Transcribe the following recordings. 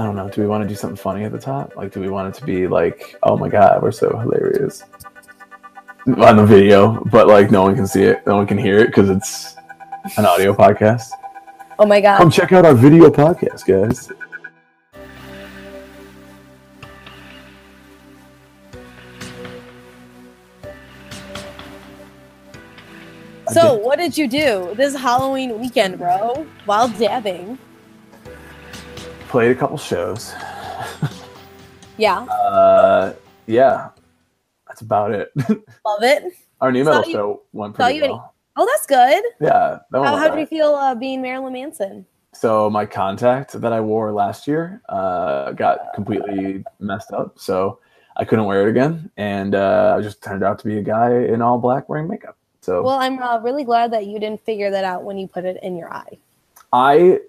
I don't know. Do we want to do something funny at the top? Like, do we want it to be like, oh my god, we're so hilarious on the video, but like no one can see it, no one can hear it because it's an audio podcast. Oh my god. Come check out our video podcast, guys. So, what did you do this Halloween weekend, bro? While dabbing. Played a couple shows. Yeah, Uh, yeah, that's about it. love it. Our new metal you- show went pretty well. Oh, that's good. Yeah, that How, how did you feel uh, being Marilyn Manson? So my contact that I wore last year uh, got completely messed up, so I couldn't wear it again, and uh, I just turned out to be a guy in all black wearing makeup. So Well, I'm uh, really glad that you didn't figure that out when you put it in your eye. I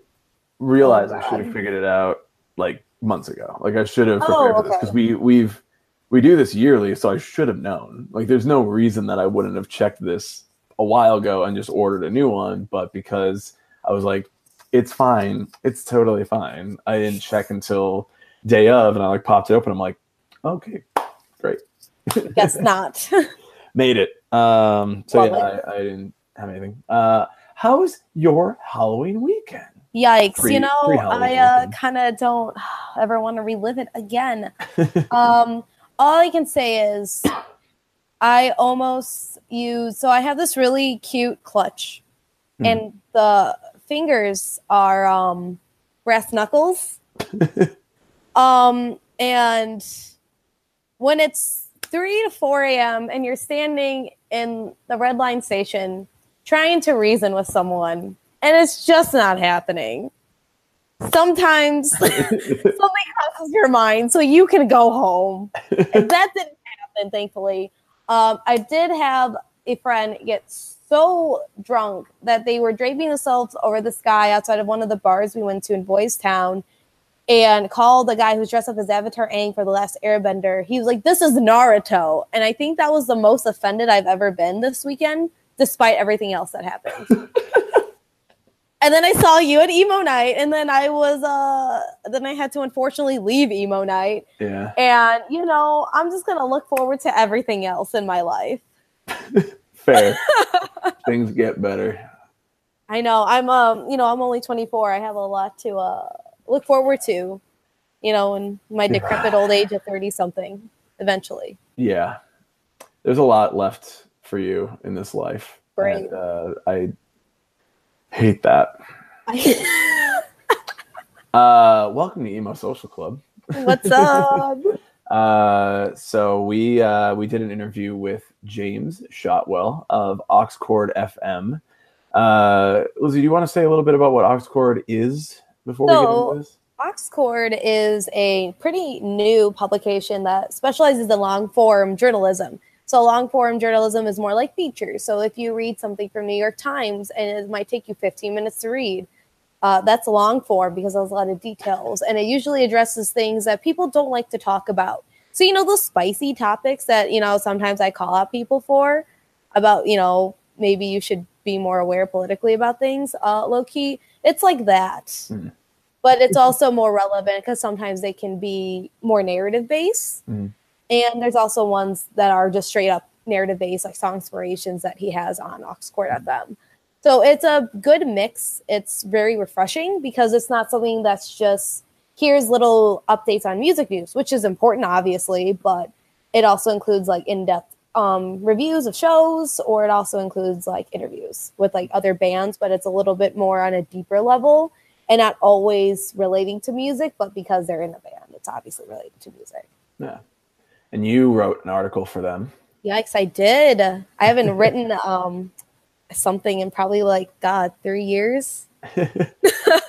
realized Oh, I should have figured it out like months ago. Like I should have Oh, prepared for this because we we've we do this yearly, so I should have known. Like there's no reason that I wouldn't have checked this a while ago and just ordered a new one, but because I was like, it's fine, it's totally fine. I didn't check until day of, and I like popped it open. I'm like, okay, great, Guess not. made it. Um, so yeah, I, I didn't have anything. Uh, how's your Halloween weekend? Yikes! Pre- you know, I uh, kind of don't ever want to relive it again. um, all I can say is, I almost use. So I have this really cute clutch, Hmm. and the fingers are um, brass knuckles. um, and when it's three to four a.m. and you're standing in the red line station trying to reason with someone, and it's just not happening. Sometimes something crosses your mind, so you can go home. And that didn't happen, thankfully. Um, I did have a friend get so drunk that they were draping themselves over the sky outside of one of the bars we went to in Boys Town and called the guy who's dressed up as Avatar Aang for the last Airbender. He was like, "This is Naruto," and I think that was the most offended I've ever been this weekend, despite everything else that happened. and then I saw you at emo night, and then I was uh, then I had to unfortunately leave emo night, yeah. and you know, I'm just gonna look forward to everything else in my life. Fair. Things get better. I know I'm um, you know, I'm only 24. I have a lot to uh look forward to, you know, in my decrepit old age of 30 something eventually. Yeah. There's a lot left for you in this life. Right. And, uh, I hate that. Uh, welcome to Emo Social Club. What's up? Uh, so we uh, we did an interview with James Shotwell of AuxCord FM. Uh, Lizzie, do you want to say a little bit about what AuxCord is before we get into this? AuxCord is a pretty new publication that specializes in long form journalism. So, long form journalism is more like features. So, if you read something from New York Times and it might take you 15 minutes to read, uh, that's long form because there's a lot of details. And it usually addresses things that people don't like to talk about. So, you know, those spicy topics that, you know, sometimes I call out people for about, you know, maybe you should be more aware politically about things, uh, low key. It's like that Mhm. but it's also more relevant because sometimes they can be more narrative based Mhm. And there's also ones that are just straight up narrative based like song inspirations that he has on AuxCord FM so it's a good mix it's very refreshing because it's not something that's just here's little updates on music news which is important obviously but it also includes like in-depth um, reviews of shows or it also includes like interviews with like other bands but it's a little bit more on a deeper level and not always relating to music, but because they're in a band, it's obviously related to music. Yeah. And you wrote an article for them. Yikes, I did. I haven't written um something in probably like three years.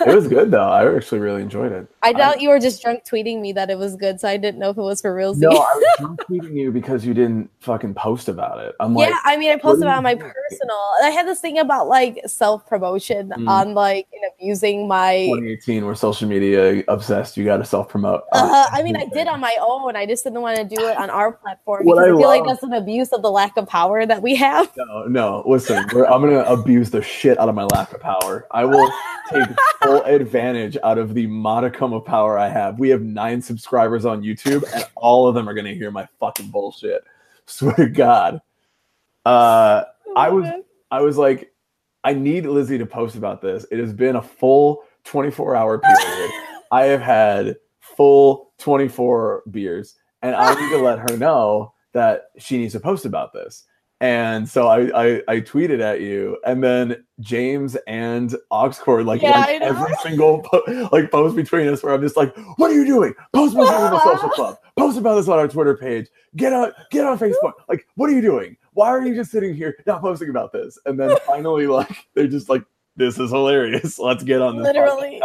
It was good though. I actually really enjoyed it. I doubt you were just drunk tweeting me that it was good, so I didn't know if it was for real. No, I was drunk tweeting you because you didn't fucking post about it. I'm like, yeah, I mean, I posted about my doing? personal. I had this thing about like self promotion Mm. on like and abusing my. 2018, we're social media obsessed. You got to self promote. Uh, I mean, I did on my own. I just didn't want to do it on our platform because I, I feel like that's an abuse of the lack of power that we have. No, no. Listen, we're, I'm gonna abuse the shit out of my lack of power. I will. Will take full advantage out of the modicum of power I have. We have nine subscribers on YouTube, and all of them are gonna hear my fucking bullshit. Swear to God. Uh, I was I was like, I need Lizzie to post about this. It has been a full 24 hour period. I have had full 24 beers, and I need to let her know that she needs to post about this. And so I, I, I tweeted at you, and then James and AuxCord like, Yeah, like every single po- like post between us where I'm just like, what are you doing? Post about this on the social club. Post about this on our Twitter page. Get on get on Facebook. Like, what are you doing? Why are you just sitting here not posting about this? And then finally, like, they're just like, this is hilarious. Let's get on this. Literally.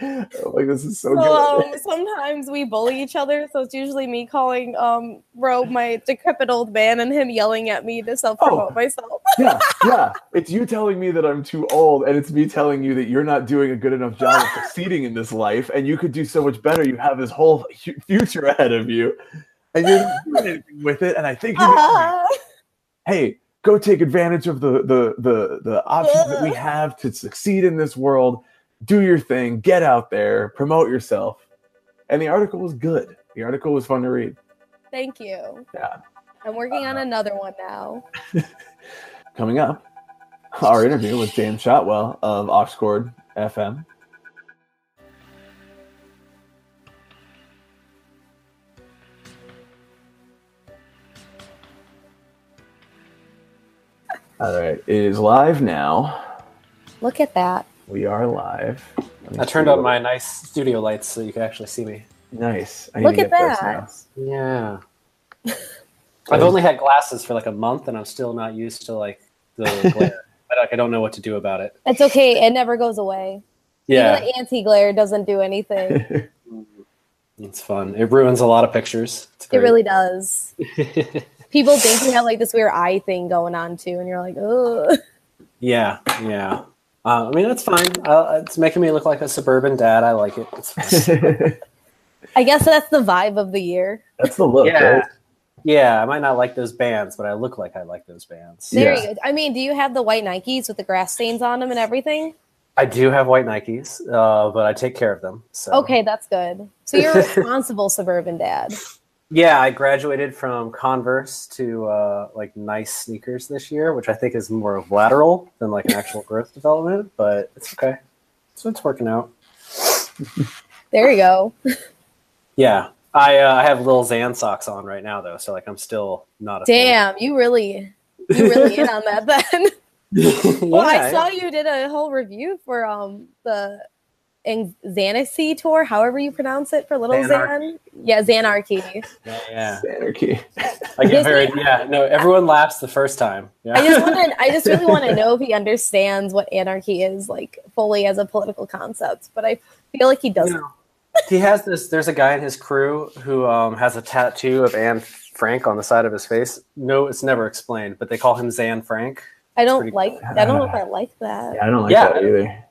Podcast." like this is so, So good. um, sometimes we bully each other. So it's usually me calling um Robe my decrepit old man and him yelling at me to self promote Oh. myself. yeah, yeah. It's you telling me that I'm too old, and it's me telling you that you're not doing a good enough job of succeeding in this life, and you could do so much better. You have this whole future ahead of you, and you're not doing anything with it. And I think you need to Ah. hey, go take advantage of the the the the options that we have to succeed in this world. Do your thing, get out there, promote yourself. And the article was good. The article was fun to read. Thank you. Yeah. I'm working on uh-huh. another one now. Coming up, our interview with James Shotwell of AuxCord FM. All right, it is live now. Look at that. We are live. I turned see on my nice studio lights so you can actually see me. Nice. I need Look at that. Yeah. I've only had glasses for like a month and I'm still not used to like the glare. I, like, I don't know what to do about it. It's okay. It never goes away. Yeah, Even the anti glare doesn't do anything. Mm, it's fun. It ruins a lot of pictures. It's it really does. People think you have like this weird eye thing going on too, and you're like, oh. yeah, yeah. Uh, I mean, it's fine. Uh, it's making me look like a suburban dad. I like it. It's fine. I guess that's the vibe of the year. That's the look, Yeah. right? yeah, I might not like those bands, but I look like I like those bands. There Yeah. you go. I mean, do you have the white Nikes with the grass stains on them and everything? I do have white Nikes, uh, but I take care of them. So Okay, that's good. So you're a responsible suburban dad. Yeah, I graduated from Converse to uh, like nice sneakers this year, which I think is more of lateral than like an actual growth development, but it's okay. So it's working out. There you go. Yeah, I uh, I have little Xan socks on right now though, so like I'm still not a Damn, you really, you really in on that then. yeah, Well, I saw you did a whole review for um the Xanarchy tour, however you pronounce it for Little Xanarchy. Xan. Yeah, Xanarchy. yeah, yeah. Anarchy. I get Yes, very yeah. No, everyone laughs the first time. Yeah. I just want to. I just really want to know if he understands what anarchy is like fully as a political concept. But I feel like he doesn't. No. he has this. There's a guy in his crew who um, has a tattoo of Anne Frank on the side of his face. No, it's never explained, but they call him Zan Frank. I don't pretty like. I don't know if I like that. Yeah, I don't like Yeah. that either.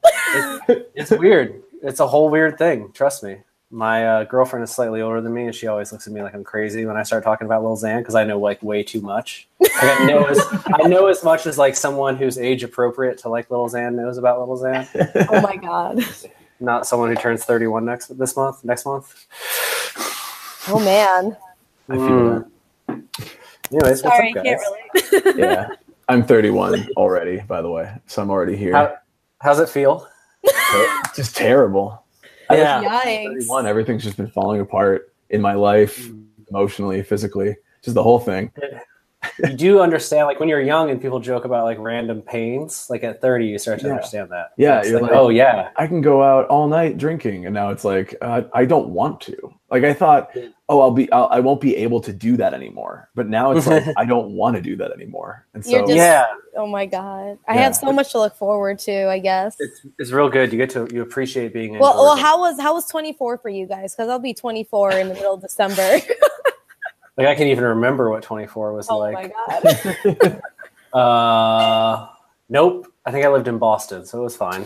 It's, it's weird. It's a whole weird thing. Trust me. My uh, girlfriend is slightly older than me, and she always looks at me like I'm crazy when I start talking about Lil Xan because I know like way too much. Like, I know as I know as much as like someone who's age appropriate to like Lil Xan knows about Lil Xan. Oh my god. Not someone who turns 31 next this month. Next month. Oh man. I feel Mm. Anyways, what's Sorry, up, can't guys? relate. yeah. I'm 31 already, by the way. So I'm already here. How, how's it feel? Just terrible. Yeah. Yikes. 31, everything's just been falling apart in my life, mm. emotionally, physically, just the whole thing. You do understand like when you're young and people joke about like random pains like at 30 you start to Yeah. understand that Yeah, It's you're like, like- oh yeah I can go out all night drinking, and now it's like uh, I don't want to. Like I thought, oh, I'll be, I'll, I won't be able to do that anymore. But now it's like I don't want to do that anymore. And so You're just- yeah Oh my god. I Yeah. have so much to look forward to. I guess. it's, it's real good you get to you appreciate being Well, well, how was how was 24 for you guys? Because I'll be 24 in the middle of December. like i can't even remember what 24 was oh like my god. Uh, nope. I think I lived in Boston, so it was fine.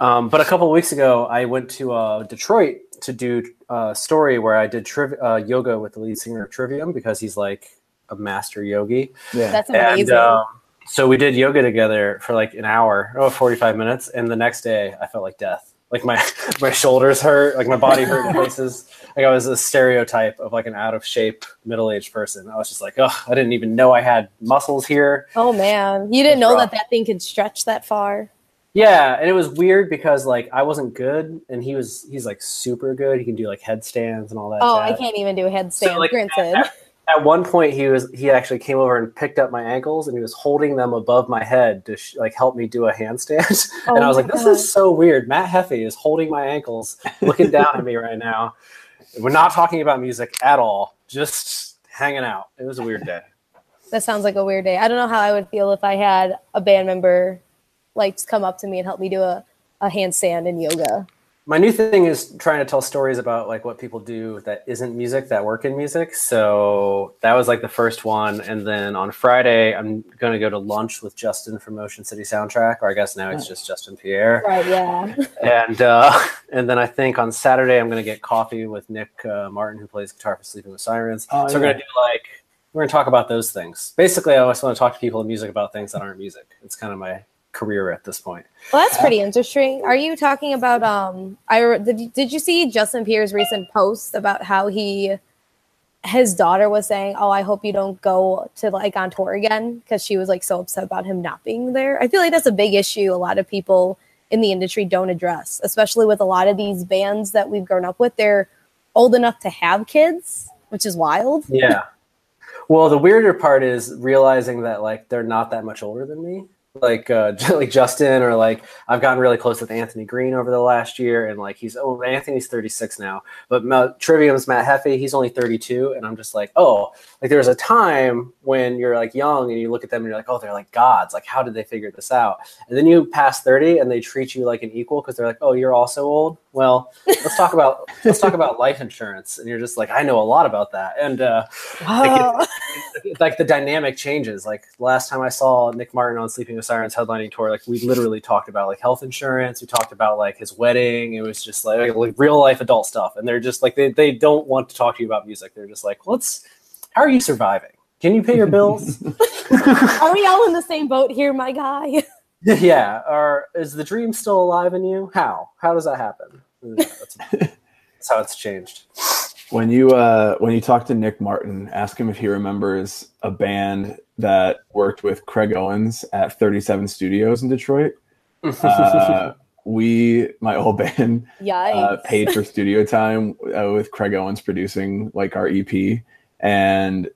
Um, but a couple of weeks ago, I went to uh, Detroit to do a story where I did triv- uh, yoga with the lead singer of Trivium because he's like a master yogi. yeah, That's And amazing. um, so we did yoga together for like an hour, oh, 45 minutes, and the next day I felt like death. Like my my shoulders hurt, like my body hurt in places. Like I was a stereotype of like an out of shape middle aged person. I was just like, oh, I didn't even know I had muscles here. Oh man, you didn't know that that thing could stretch that far. Yeah, and it was weird because like I wasn't good, and he was he's like super good. He can do like headstands and all that. Oh, jazz. I can't even do a headstand. So, like, granted. at, at one point, he was he actually came over and picked up my ankles, and he was holding them above my head to sh- like help me do a handstand. Oh and I was like, "This God. is so weird." Matt Heafy is holding my ankles, looking down at me right now. We're not talking about music at all, just hanging out. It was a weird day. That sounds like a weird day. I don't know how I would feel if I had a band member like come up to me and help me do a, a handstand in yoga. My new thing is trying to tell stories about like what people do that isn't music that work in music. So that was like the first one, and then on Friday I'm going to go to lunch with Justin from Motion City Soundtrack, or I guess now it's just Justin Pierre. Right, yeah. and uh, and then I think on Saturday I'm going to get coffee with Nick uh, Martin, who plays guitar for Sleeping with Sirens. Oh, so we're yeah. going to do like we're going to talk about those things. Basically, I always want to talk to people in music about things that aren't music. It's kind of my career at this point. Well, that's pretty interesting. Are you talking about um I did you, did you see Justin Pierre's recent post about how he his daughter was saying, "Oh, I hope you don't go to like on tour again" because she was like so upset about him not being there. I feel like that's a big issue a lot of people in the industry don't address, especially with a lot of these bands that we've grown up with. They're old enough to have kids, which is wild. Yeah. Well, the weirder part is realizing that like they're not that much older than me. Like uh, like Justin or like I've gotten really close with Anthony Green over the last year, and like he's oh Anthony's 36 now, but Trivium's Matt Heafy he's only 32, and I'm just like oh like there was a time when you're like young and you look at them and you're like oh they're like gods like how did they figure this out? And then you pass 30 and they treat you like an equal because they're like oh you're also old. Well, let's talk about let's talk about life insurance, and you're just like I know a lot about that, and uh, Wow. it's like the dynamic changes. Like last time I saw Nick Martin on Sleeping with Sirens headlining tour, like we literally talked about like health insurance. We talked about like his wedding. It was just like, like real life adult stuff. And they're just like they, they don't want to talk to you about music. They're just like, let's how are you surviving? Can you pay your bills? Are we all in the same boat here, my guy? yeah. Or is the dream still alive in you? How? How does that happen? Yeah, That's, that's how it's changed. When you uh, when you talk to Nick Martin, ask him if he remembers a band that worked with Craig Owens at 37 Studios in Detroit. Uh, we, my old band, uh, paid for studio time uh, with Craig Owens producing like our EP, and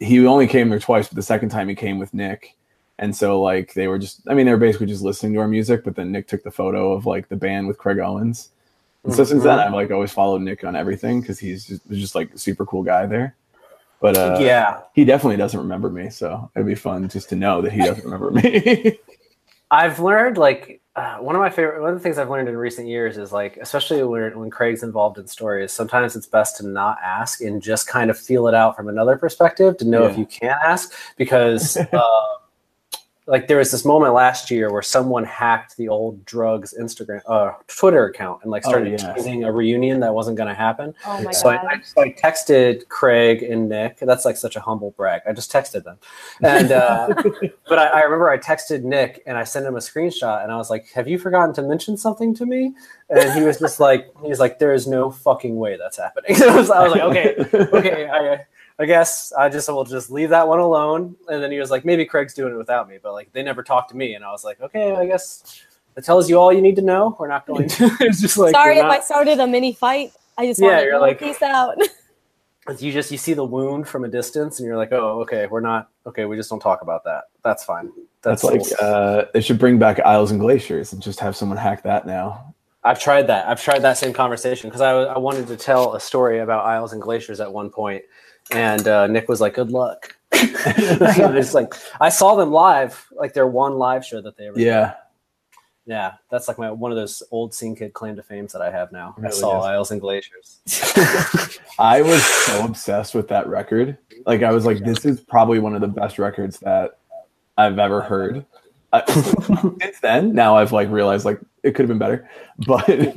he only came there twice, but the second time he came with Nick, and so like they were just, I mean, they were basically just listening to our music, but then Nick took the photo of like the band with Craig Owens, and so since then I've like always followed Nick on everything because he's just, just like super cool guy there, but uh, yeah. he definitely doesn't remember me, so it'd be fun just to know that he doesn't remember me. I've learned like uh, one of my favorite one of the things I've learned in recent years is like especially when when Craig's involved in stories, sometimes it's best to not ask and just kind of feel it out from another perspective to know if you can ask because uh, like there was this moment last year where someone hacked the old drugs Instagram uh, Twitter account and like Oh, started yeah. teasing a reunion that wasn't going to happen. oh my So god. I, I, so I texted Craig and Nick. That's like such a humble brag. I just texted them, and uh, but I, I remember I texted Nick and I sent him a screenshot, and I was like, "Have you forgotten to mention something to me?" And he was just like, "He was like, there is no fucking way that's happening." I, was, I was like, "Okay, okay, I, I guess I just will just leave that one alone." And then he was like, "Maybe Craig's doing it without me," but like they never talked to me, and I was like, "Okay, I guess." That tells you all you need to know. We're not going to. it's just like Sorry we're if I started a mini fight. I just Yeah, wanted you're to like- peace out. you just you see the wound from a distance and you're like oh okay we're not okay we just don't talk about that that's fine That's that's, like uh, they should bring back Isles and Glaciers and just have someone hack that now. i've tried that i've tried that same conversation because I, I wanted to tell a story about isles and glaciers at one point and uh, nick was like good luck it's like i saw them live like their one live show that they ever did. Yeah, yeah that's like my one of those old scene kid claim to fames that i have now i saw is. isles and glaciers I was so obsessed with that record. Like I was like, this is probably one of the best records that I've ever heard. I, since then, now I've like realized like it could have been better, but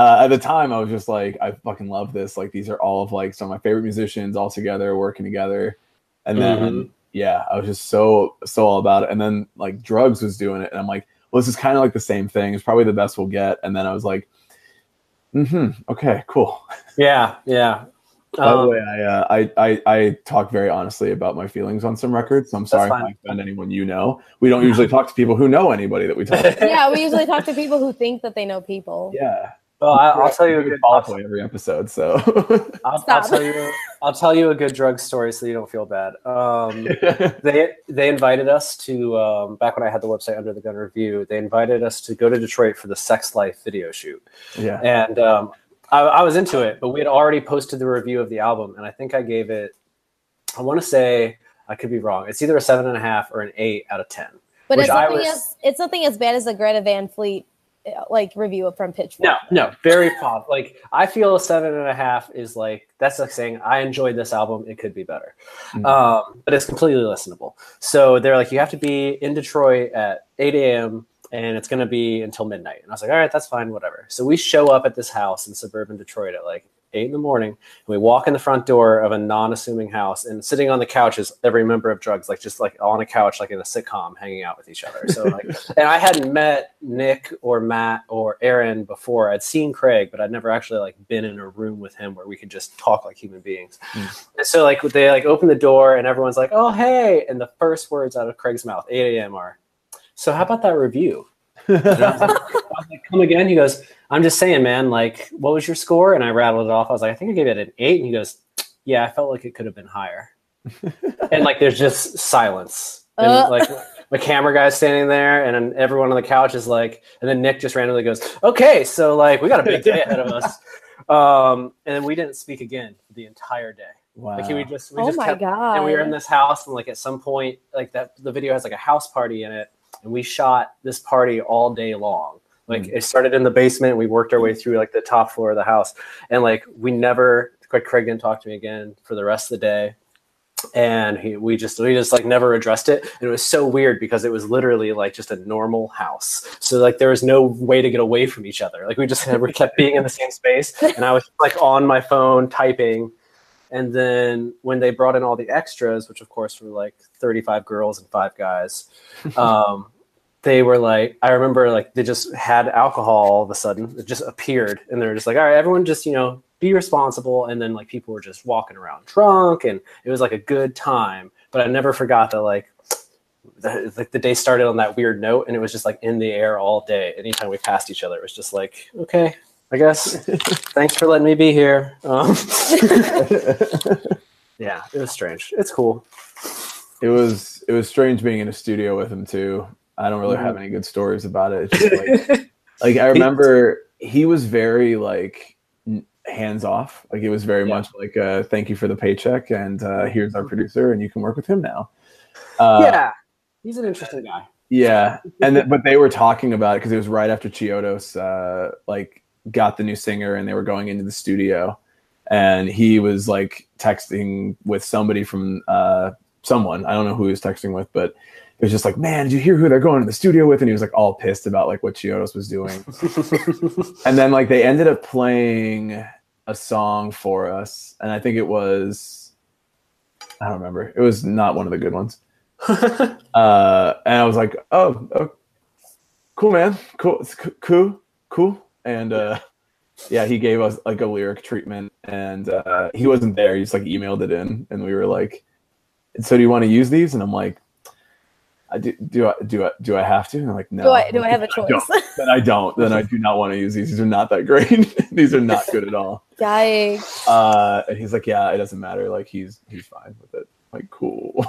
uh, at the time I was just like, I fucking love this. Like these are all of like some of my favorite musicians all together working together, and then yeah, I was just so so all about it. And then like drugs was doing it, and I'm like, well, this is kind of like the same thing. It's probably the best we'll get. And then I was like, mm hmm, okay, cool. Yeah, yeah. By the Um, way, I, uh, I I I talk very honestly about my feelings on some records. So I'm sorry if fine. I offend anyone you know. We don't usually talk to people who know anybody that we talk. to. yeah, we usually talk to people who think that they know people. Yeah, well, I, I'll tell you a good. follow I'll, every episode. So I'll, I'll tell you. I'll tell you a good drug story so you don't feel bad. Um, they they invited us to um, back when I had the website under the gun review. They invited us to go to Detroit for the Sex Life video shoot, yeah, and um, I, I was into it. But we had already posted the review of the album, and I think I gave it. I want to say I could be wrong. It's either a seven and a half or an eight out of ten. But it's nothing was- as it's nothing as bad as the Greta Van Fleet like review from Pitchfork. No, no, very pop. Like I feel a seven and a half is like that's like saying I enjoyed this album. It could be better, Mm. um, but it's completely listenable. So they're like, you have to be in Detroit at eight a.m. and it's going to be until midnight. And I was like, all right, that's fine, whatever. So we show up at this house in suburban Detroit at like eight in the morning, and we walk in the front door of a non-assuming house, and sitting on the couch is every member of Drugs, like just like on a couch, like in a sitcom, hanging out with each other. So like and I hadn't met Nick or Matt or Aaron before. I'd seen Craig, but I'd never actually like been in a room with him where we could just talk like human beings. Mm. And so like they like open the door and everyone's like, "Oh hey!" And the first words out of Craig's mouth, 8 a.m. are, "So how about that review?" And I was like, I was like, "Come again?" He goes, "I'm just saying, man. Like, what was your score?" And I rattled it off. I was like, "I think I gave it an eight. And he goes, "Yeah, I felt like it could have been higher." and like, there's just silence. And Uh. like my camera guy's standing there, and then everyone on the couch is like, and then Nick just randomly goes, "Okay, so like we got a big day ahead of us." Um, and then we didn't speak again the entire day. wow. Like we just we Oh just my kept, god. and we were in this house, and like at some point, like that the video has like a house party in it, and we shot this party all day long. Like Mm. it started in the basement, we worked our way through like the top floor of the house, and like we never. Craig Craig didn't talk to me again for the rest of the day. And he, we just we just like never addressed it. And it was so weird because it was literally like just a normal house. So like there was no way to get away from each other. Like we just we kept being in the same space. And i was like on my phone typing. And then when they brought in all the extras which of course were like 35 girls and five guys um, they were like i remember like they just had alcohol all of a sudden. It just appeared and they were just like all right everyone just you know be responsible. And then like people were just walking around drunk and it was like a good time. But i never forgot that like the, like the day started on that weird note and it was just like in the air all day. Anytime we passed each other it was just like okay i guess thanks for letting me be here. Um, yeah it was strange. It's cool. It was it was strange being in a studio with him too. I don't really have any good stories about it. It's just like like I remember he was very like hands off. Like it was very Yeah. much like uh thank you for the paycheck and uh here's our producer and you can work with him now. Uh, yeah he's an interesting guy Yeah, and th- but they were talking about it because it was right after Chiodos uh, like got the new singer and they were going into the studio, and he was like texting with somebody from uh, someone I don't know who he was texting with, but it was just like, man, did you hear who they're going to the studio with? And he was like all pissed about like what Chiodos was doing, and then like they ended up playing a song for us, and I think it was I don't remember. It was not one of the good ones uh, and I was like, oh, oh, cool, man, cool, cool, cool, and uh, yeah, he gave us like a lyric treatment, and uh, he wasn't there. He just like emailed it in, and we were like, so do you want to use these? And I'm like, I do, do I do I do I have to? And I'm like, no. do I do I have a choice? don't. Then I don't. Then I do not want to use these. These are not that great. these are not good at all. Yikes. Uh, and he's like, yeah, it doesn't matter. Like he's he's fine with it. Like cool.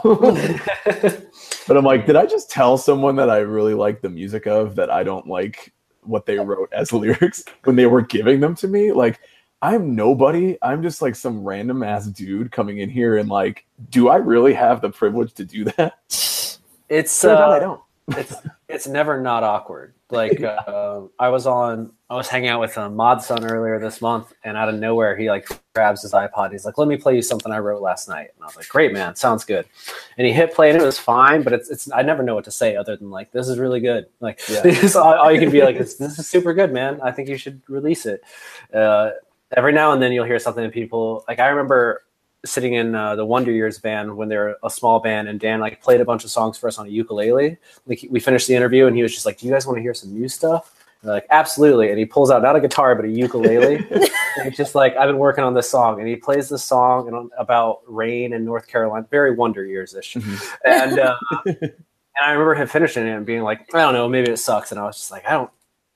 But I'm like, did I just tell someone that I really like the music of that I don't like what they wrote as lyrics when they were giving them to me? Like, I'm nobody. I'm just like some random ass dude coming in here and like, do I really have the privilege to do that? It's out I uh, don't. it's it's never not awkward. Like uh, I was on, I was hanging out with um, Mod Sun earlier this month, and out of nowhere, he like grabs his iPod. He's like, "Let me play you something I wrote last night." And I was like, "Great, man, sounds good." And he hit play, and it was fine. But it's it's I never know what to say other than like, "This is really good." Like Yeah. this is all, all you can be like, "This this is super good, man. I think you should release it." Uh, every now and then you'll hear something and people like I remember sitting in uh, the Wonder Years band when they're a small band, and Dan like played a bunch of songs for us on a ukulele. Like we finished the interview, and he was just like, "Do you guys want to hear some new stuff?" And like, "Absolutely!" And he pulls out not a guitar but a ukulele. and he's just like, "I've been working on this song," and he plays this song and, about rain in North Carolina, very Wonder Years ish, mm-hmm. and. Uh, and I remember him finishing it and being like, I don't know, maybe it sucks. And I was just like, I don't,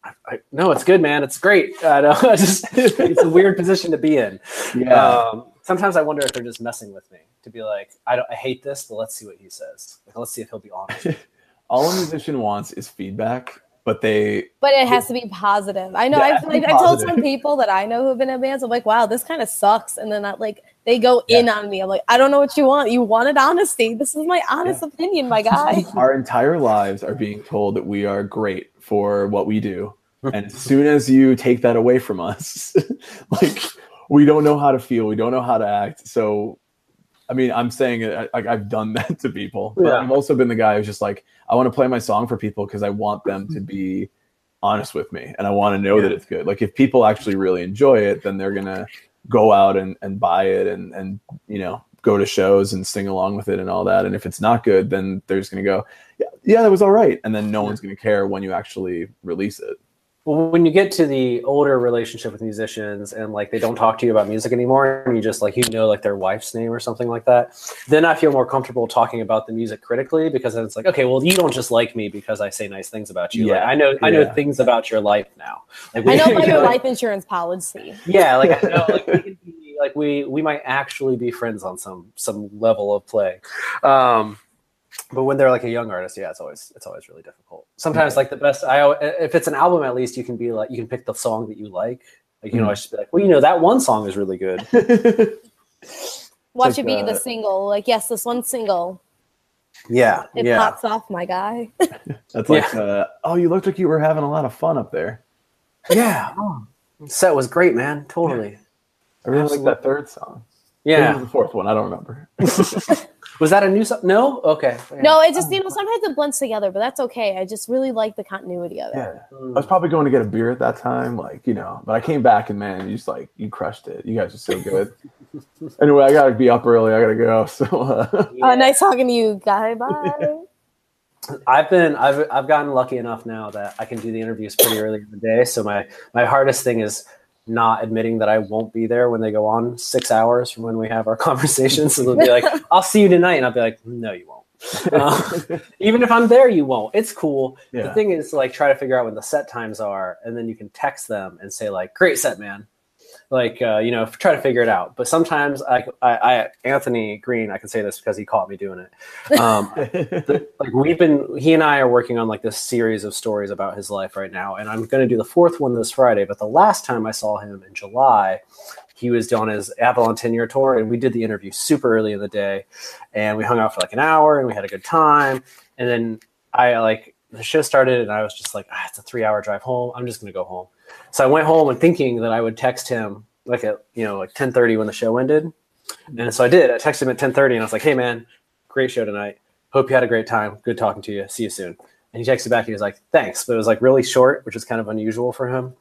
I, I, no, it's good, man. It's great. I know. just, it's a weird position to be in. Yeah. Um, sometimes I wonder if they're just messing with me to be like, I don't, I hate this, but let's see what he says. Like, let's see if he'll be honest. All a musician wants is feedback, but they. But it has to be positive. I know. Yeah, I've, like, I've told some people that I know who've been in bands. I'm like, wow, this kind of sucks, and then that like they go yeah. in on me. I'm like, I don't know what you want. You wanted honesty. This is my honest yeah. opinion, my guy. Our entire lives are being told that we are great for what we do. And as soon as you take that away from us, like we don't know how to feel, we don't know how to act. So, I mean, I'm saying uh, it like I've done that to people, but yeah. I've also been the guy who's just like, I want to play my song for people because I want them to be honest with me and I want to know yeah. that it's good. Like if people actually really enjoy it, then they're gonna go out and, and buy it and, and, you know, go to shows and sing along with it and all that. And if it's not good, then they're just going to go, yeah, yeah, that was all right. And then no one's going to care when you actually release it well, when you get to the older relationship with musicians and like they don't talk to you about music anymore and you just like you know like their wife's name or something like that then i feel more comfortable talking about the music critically because then it's like okay well you don't just like me because i say nice things about you. Yeah. like i know i know things about your life now. Like, i know about your life insurance policy. Yeah like i know like we can be like we we might actually be friends on some some level of play. Um but when they're like a young artist, yeah, it's always it's always really difficult. Sometimes like the best, I if it's an album, at least you can be like you can pick the song that you like. Like you mm. know, I should be like, well, you know, that one song is really good. Watch like, it be uh, the single. Like, yes, this one single. Yeah, it yeah. pops off, my guy. That's like, yeah. uh, oh, you looked like you were having a lot of fun up there. Yeah, oh, set was great, man. Totally. Yeah. I really like that third song. Yeah, the fourth one. I don't remember. Was that a new song? No? Okay. Yeah. No, it just, you know, sometimes it blends together, but that's okay. I just really like the continuity of it. Yeah. I was probably going to get a beer at that time, like, you know, but I came back and man, you just like, you crushed it. You guys are so good. anyway, I got to be up early. I got to go. So, uh, yeah. uh, nice talking to you, guy. Bye. I've been I've I've gotten lucky enough now that I can do the interviews pretty early in the day. So my my hardest thing is not admitting that I won't be there when they go on six hours from when we have our conversations. So they'll be like, I'll see you tonight. And I'll be like, no, you won't. Uh, even if I'm there, you won't. It's cool. Yeah. The thing is, like, try to figure out when the set times are, and then you can text them and say, like, great set, man like uh, you know try to figure it out. But sometimes I, I, I, anthony green i can say this because he caught me doing it. Um, the, like we've been he and i are working on like this series of stories about his life right now. And i'm going to do the fourth one this friday. But the last time i saw him in july he was on his avalon 10 year tour and we did the interview super early in the day. And we hung out for like an hour and we had a good time. And then i like the show started and i was just like ah, it's a three hour drive home. I'm just going to go home so I went home and thinking that I would text him like at you know like 10:30 when the show ended, and so I did. I texted him at 10:30 and I was like, "Hey man, great show tonight. Hope you had a great time. Good talking to you. See you soon." And he texted back. And he was like, "Thanks," but it was like really short, which is kind of unusual for him.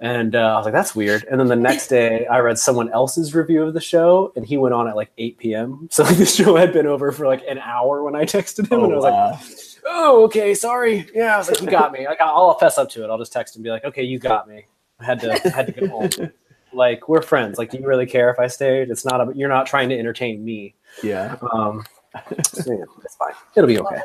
And uh, I was like, "That's weird." And then the next day, I read someone else's review of the show, and he went on at like 8 p.m. So like, the show had been over for like an hour when I texted him, oh, and I was wow. like oh, okay, sorry. Yeah, I was like, you got me. Like, I'll fess up to it. I'll just text and be like, okay, you got me. I had to had to go home. like, we're friends. Like, do you really care if I stayed? It's not a, you're not trying to entertain me. Yeah. Um, so yeah, it's fine. It'll be okay.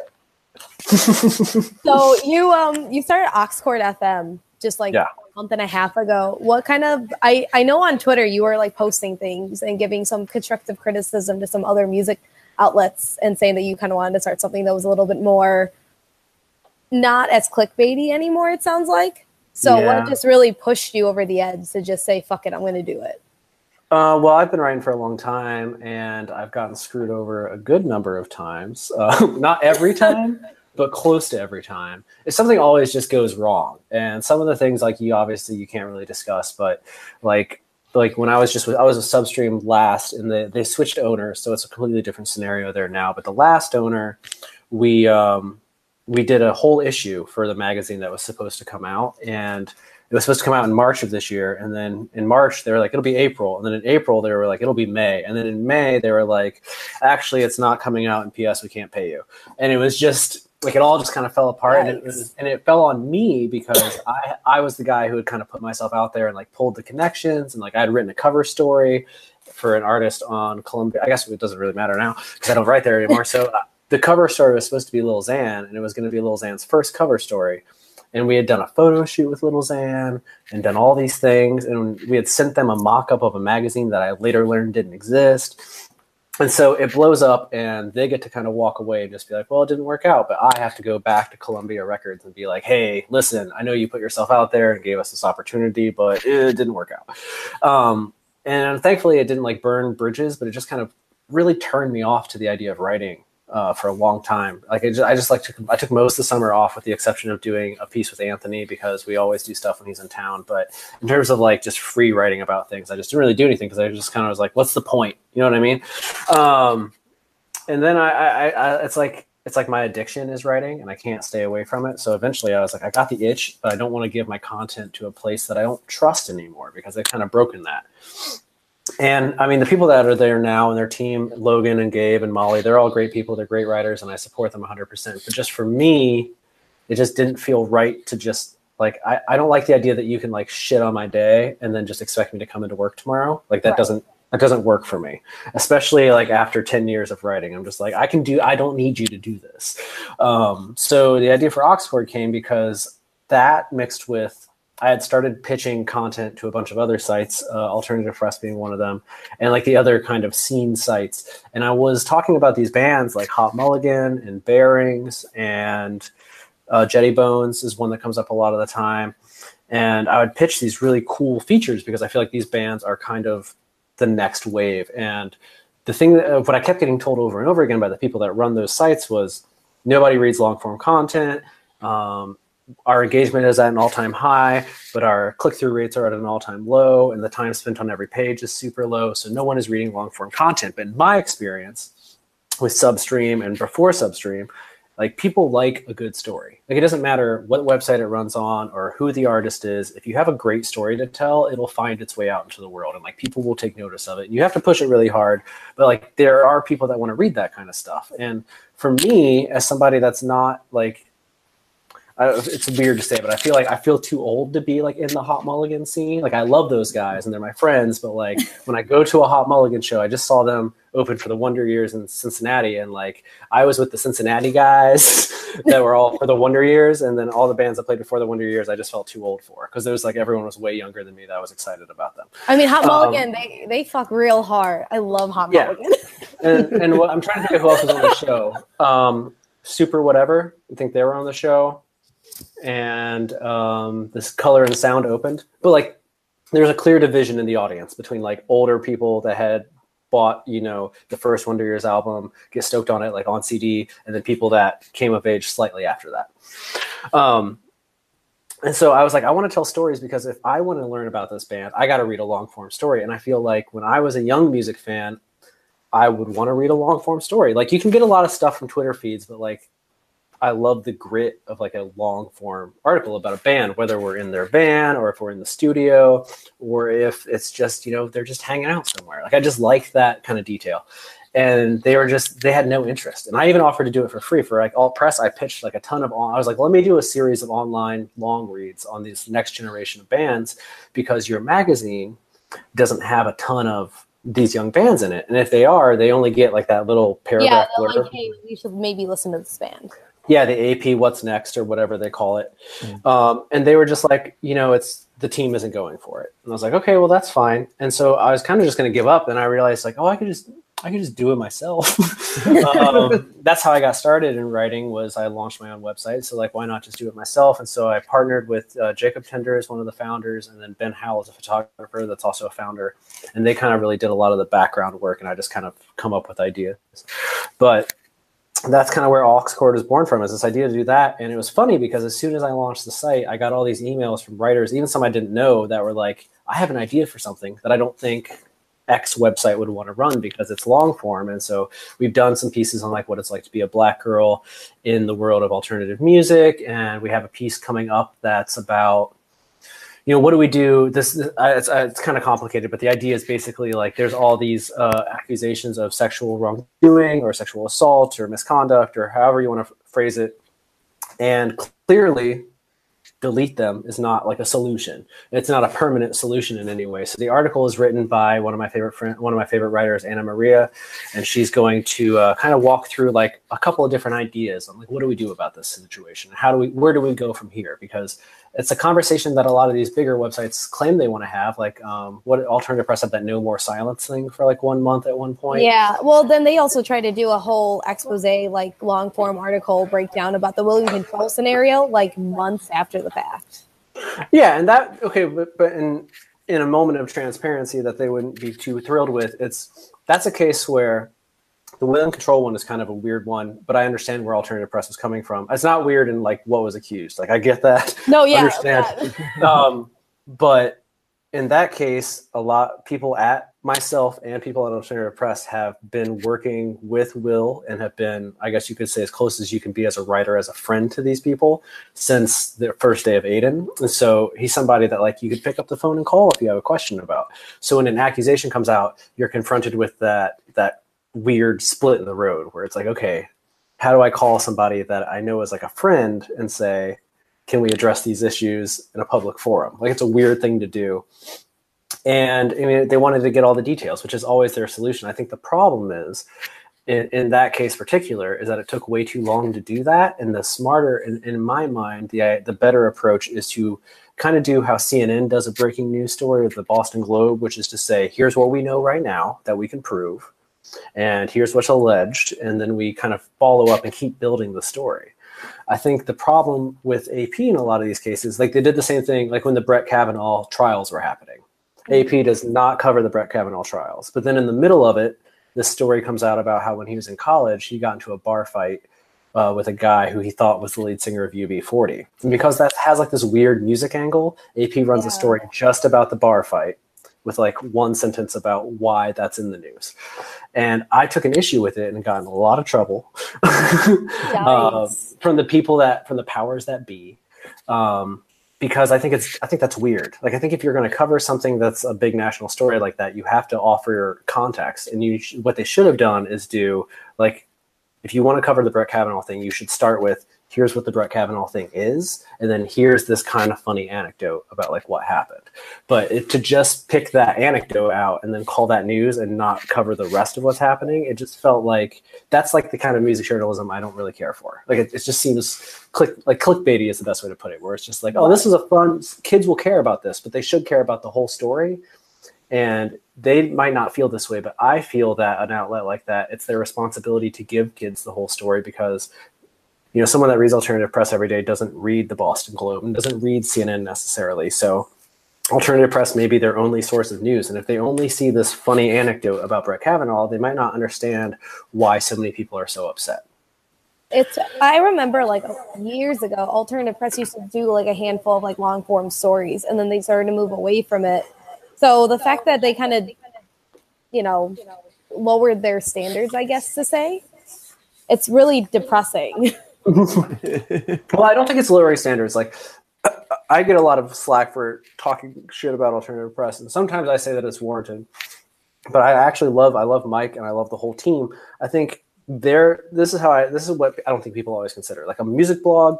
so you um you started AuxCord FM just like yeah. a month and a half ago. What kind of I I know on Twitter you were like posting things and giving some constructive criticism to some other music outlets and saying that you kind of wanted to start something that was a little bit more not as clickbaity anymore, it sounds like. So yeah. what just really pushed you over the edge to just say, fuck it, I'm going to do it? Uh, well, I've been writing for a long time and I've gotten screwed over a good number of times. Uh, not every time, but close to every time. If something always just goes wrong. And some of the things like you obviously you can't really discuss, but like like when I was just I was a substream last, and they they switched owners, so it's a completely different scenario there now. But the last owner, we um, we did a whole issue for the magazine that was supposed to come out, and it was supposed to come out in March of this year, and then in March they were like it'll be April, and then in April they were like it'll be May, and then in May they were like actually it's not coming out in PS, we can't pay you, and it was just like it all just kind of fell apart, and it, was, and it fell on me because I I was the guy who had kind of put myself out there and like pulled the connections, and like I had written a cover story for an artist on Columbia. I guess it doesn't really matter now because I don't write there anymore. so uh, the cover story was supposed to be Lil Xan, and it was going to be Lil Xan's first cover story. And we had done a photo shoot with Lil Xan and done all these things. And we had sent them a mock up of a magazine that I later learned didn't exist. And so it blows up, and they get to kind of walk away and just be like, well, it didn't work out. But I have to go back to Columbia Records and be like, hey, listen, I know you put yourself out there and gave us this opportunity, but it didn't work out. Um, and thankfully, it didn't like burn bridges, but it just kind of really turned me off to the idea of writing uh, for a long time. Like I just, I just like took, I took most of the summer off with the exception of doing a piece with Anthony because we always do stuff when he's in town. But in terms of like just free writing about things, I just didn't really do anything because I just kind of was like, what's the point? You know what I mean? Um, and then I, I, I, it's like, it's like my addiction is writing and I can't stay away from it. So eventually I was like, I got the itch, but I don't want to give my content to a place that I don't trust anymore because I've kind of broken that and I mean, the people that are there now and their team, Logan and Gabe and Molly, they're all great people. They're great writers, and I support them 100%. But just for me, it just didn't feel right to just like, I, I don't like the idea that you can like shit on my day and then just expect me to come into work tomorrow. Like, that right. doesn't, that doesn't work for me, especially like after 10 years of writing. I'm just like, I can do, I don't need you to do this. Um, so the idea for AuxCord came because that mixed with I had started pitching content to a bunch of other sites, uh, Alternative Press being one of them, and like the other kind of scene sites. And I was talking about these bands like Hot Mulligan and Bearings and uh, Jetty Bones is one that comes up a lot of the time. And I would pitch these really cool features because I feel like these bands are kind of the next wave. And the thing that uh, what I kept getting told over and over again by the people that run those sites was nobody reads long form content. Um, our engagement is at an all-time high, but our click-through rates are at an all-time low, and the time spent on every page is super low. So no one is reading long-form content. But in my experience with Substream and before Substream, like people like a good story. Like it doesn't matter what website it runs on or who the artist is. If you have a great story to tell, it'll find its way out into the world, and like people will take notice of it. You have to push it really hard, but like there are people that want to read that kind of stuff. And for me, as somebody that's not like I, it's weird to say, but I feel like I feel too old to be like in the Hot Mulligan scene. Like I love those guys and they're my friends, but like when I go to a Hot Mulligan show, I just saw them open for the Wonder Years in Cincinnati, and like I was with the Cincinnati guys that were all for the Wonder Years, and then all the bands that played before the Wonder Years, I just felt too old for because there was like everyone was way younger than me that I was excited about them. I mean, Hot Mulligan, um, they they fuck real hard. I love Hot yeah. Mulligan. and, and what, I'm trying to think of who else was on the show. Um, Super whatever. I think they were on the show and um, this color and sound opened. But like, there's a clear division in the audience between like older people that had bought, you know, the first Wonder Years album, get stoked on it like on CD, and then people that came of age slightly after that. Um, and so I was like, I want to tell stories because if I want to learn about this band, I got to read a long form story. And I feel like when I was a young music fan, I would want to read a long form story. Like you can get a lot of stuff from Twitter feeds, but like I love the grit of like a long form article about a band, whether we're in their van or if we're in the studio or if it's just, you know, they're just hanging out somewhere. Like I just like that kind of detail. And they were just, they had no interest. And I even offered to do it for free for like Alt Press. I pitched like a ton of, on- I was like, let me do a series of online long reads on these next generation of bands because your magazine doesn't have a ton of these young bands in it. And if they are, they only get like that little paragraph. Yeah, like, hey, you should maybe listen to this band yeah the ap what's next or whatever they call it. Mm. um, and they were just like you know it's the team isn't going for it. And i was like okay well that's fine. And so i was kind of just going to give up and i realized like oh i could just i could just do it myself. Um, that's how i got started in writing was i launched my own website. So like why not just do it myself? And so i partnered with uh, jacob tender as one of the founders and then ben howell is a photographer that's also a founder. And they kind of really did a lot of the background work and i just kind of come up with ideas. But that's kind of where AuxCord was born from, is this idea to do that. And it was funny because as soon as I launched the site, I got all these emails from writers, even some I didn't know, that were like, I have an idea for something that I don't think X website would want to run because it's long form. And so we've done some pieces on like what it's like to be a black girl in the world of alternative music. And we have a piece coming up that's about you know, what do we do? This uh, it's, uh, it's kind of complicated, but the idea is basically like there's all these uh, accusations of sexual wrongdoing or sexual assault or misconduct or however you want to phrase it, and clearly delete them is not like a solution. It's not a permanent solution in any way. So the article is written by one of my favorite friend, one of my favorite writers, Anna Maria, and she's going to uh, kind of walk through like a couple of different ideas on like what do we do about this situation? How do we where do we go from here? Because it's a conversation that a lot of these bigger websites claim they want to have. Like, um, what alternative press have that no more silence thing for like one month at one point? Yeah. Well, then they also try to do a whole expose, like long form article breakdown about the William Control scenario, like months after the fact. Yeah, and that okay, but, but in in a moment of transparency that they wouldn't be too thrilled with, it's that's a case where the William Control one is kind of a weird one, but I understand where alternative press is coming from. It's not weird in like what was accused. Like I get that. No, yeah. understand. um, but in that case, a lot people at myself and people at alternative press have been working with Will and have been, I guess you could say, as close as you can be as a writer, as a friend to these people since the first day of Aiden. And so he's somebody that like you could pick up the phone and call if you have a question about. So when an accusation comes out, you're confronted with that that weird split in the road where it's like, okay, how do I call somebody that I know is like a friend and say, can we address these issues in a public forum? Like it's a weird thing to do. And I mean, they wanted to get all the details, which is always their solution. I think the problem is, in, in that case particular, is that it took way too long to do that. And the smarter, in, in my mind, the the better approach is to kind of do how CNN does a breaking news story with the Boston Globe, which is to say, here's what we know right now that we can prove and here's what's alleged, and then we kind of follow up and keep building the story. I think the problem with AP in a lot of these cases, like they did the same thing, like when the Brett Kavanaugh trials were happening. AP does not cover the Brett Kavanaugh trials, but then in the middle of it, this story comes out about how when he was in college, he got into a bar fight uh, with a guy who he thought was the lead singer of UB40. And because that has like this weird music angle, AP runs yeah. a story just about the bar fight with like one sentence about why that's in the news. And I took an issue with it and got in a lot of trouble uh, from the people that, from the powers that be. Um, because I think it's, I think that's weird. Like, I think if you're going to cover something that's a big national story like that, you have to offer your context. And you, what they should have done is do like, if you want to cover the Brett Kavanaugh thing, you should start with here's what the Brett Kavanaugh thing is, and then here's this kind of funny anecdote about like what happened. But it, to just pick that anecdote out and then call that news and not cover the rest of what's happening, it just felt like that's like the kind of music journalism I don't really care for. Like it, it just seems click like clickbaity is the best way to put it, where it's just like, oh, this is a fun. Kids will care about this, but they should care about the whole story. And they might not feel this way, but I feel that an outlet like that, it's their responsibility to give kids the whole story because you know, someone that reads alternative press every day doesn't read the Boston Globe and doesn't read CNN necessarily. So alternative press may be their only source of news. And if they only see this funny anecdote about Brett Kavanaugh, they might not understand why so many people are so upset. It's I remember like years ago, alternative press used to do like a handful of like long form stories and then they started to move away from it. So the fact that they kind of you know lowered their standards, I guess to say, it's really depressing. well, I don't think it's lowering standards. Like, I get a lot of slack for talking shit about alternative press, and sometimes I say that it's warranted. But I actually love, I love Mike, and I love the whole team. I think there, this is how I, this is what I don't think people always consider. Like a music blog,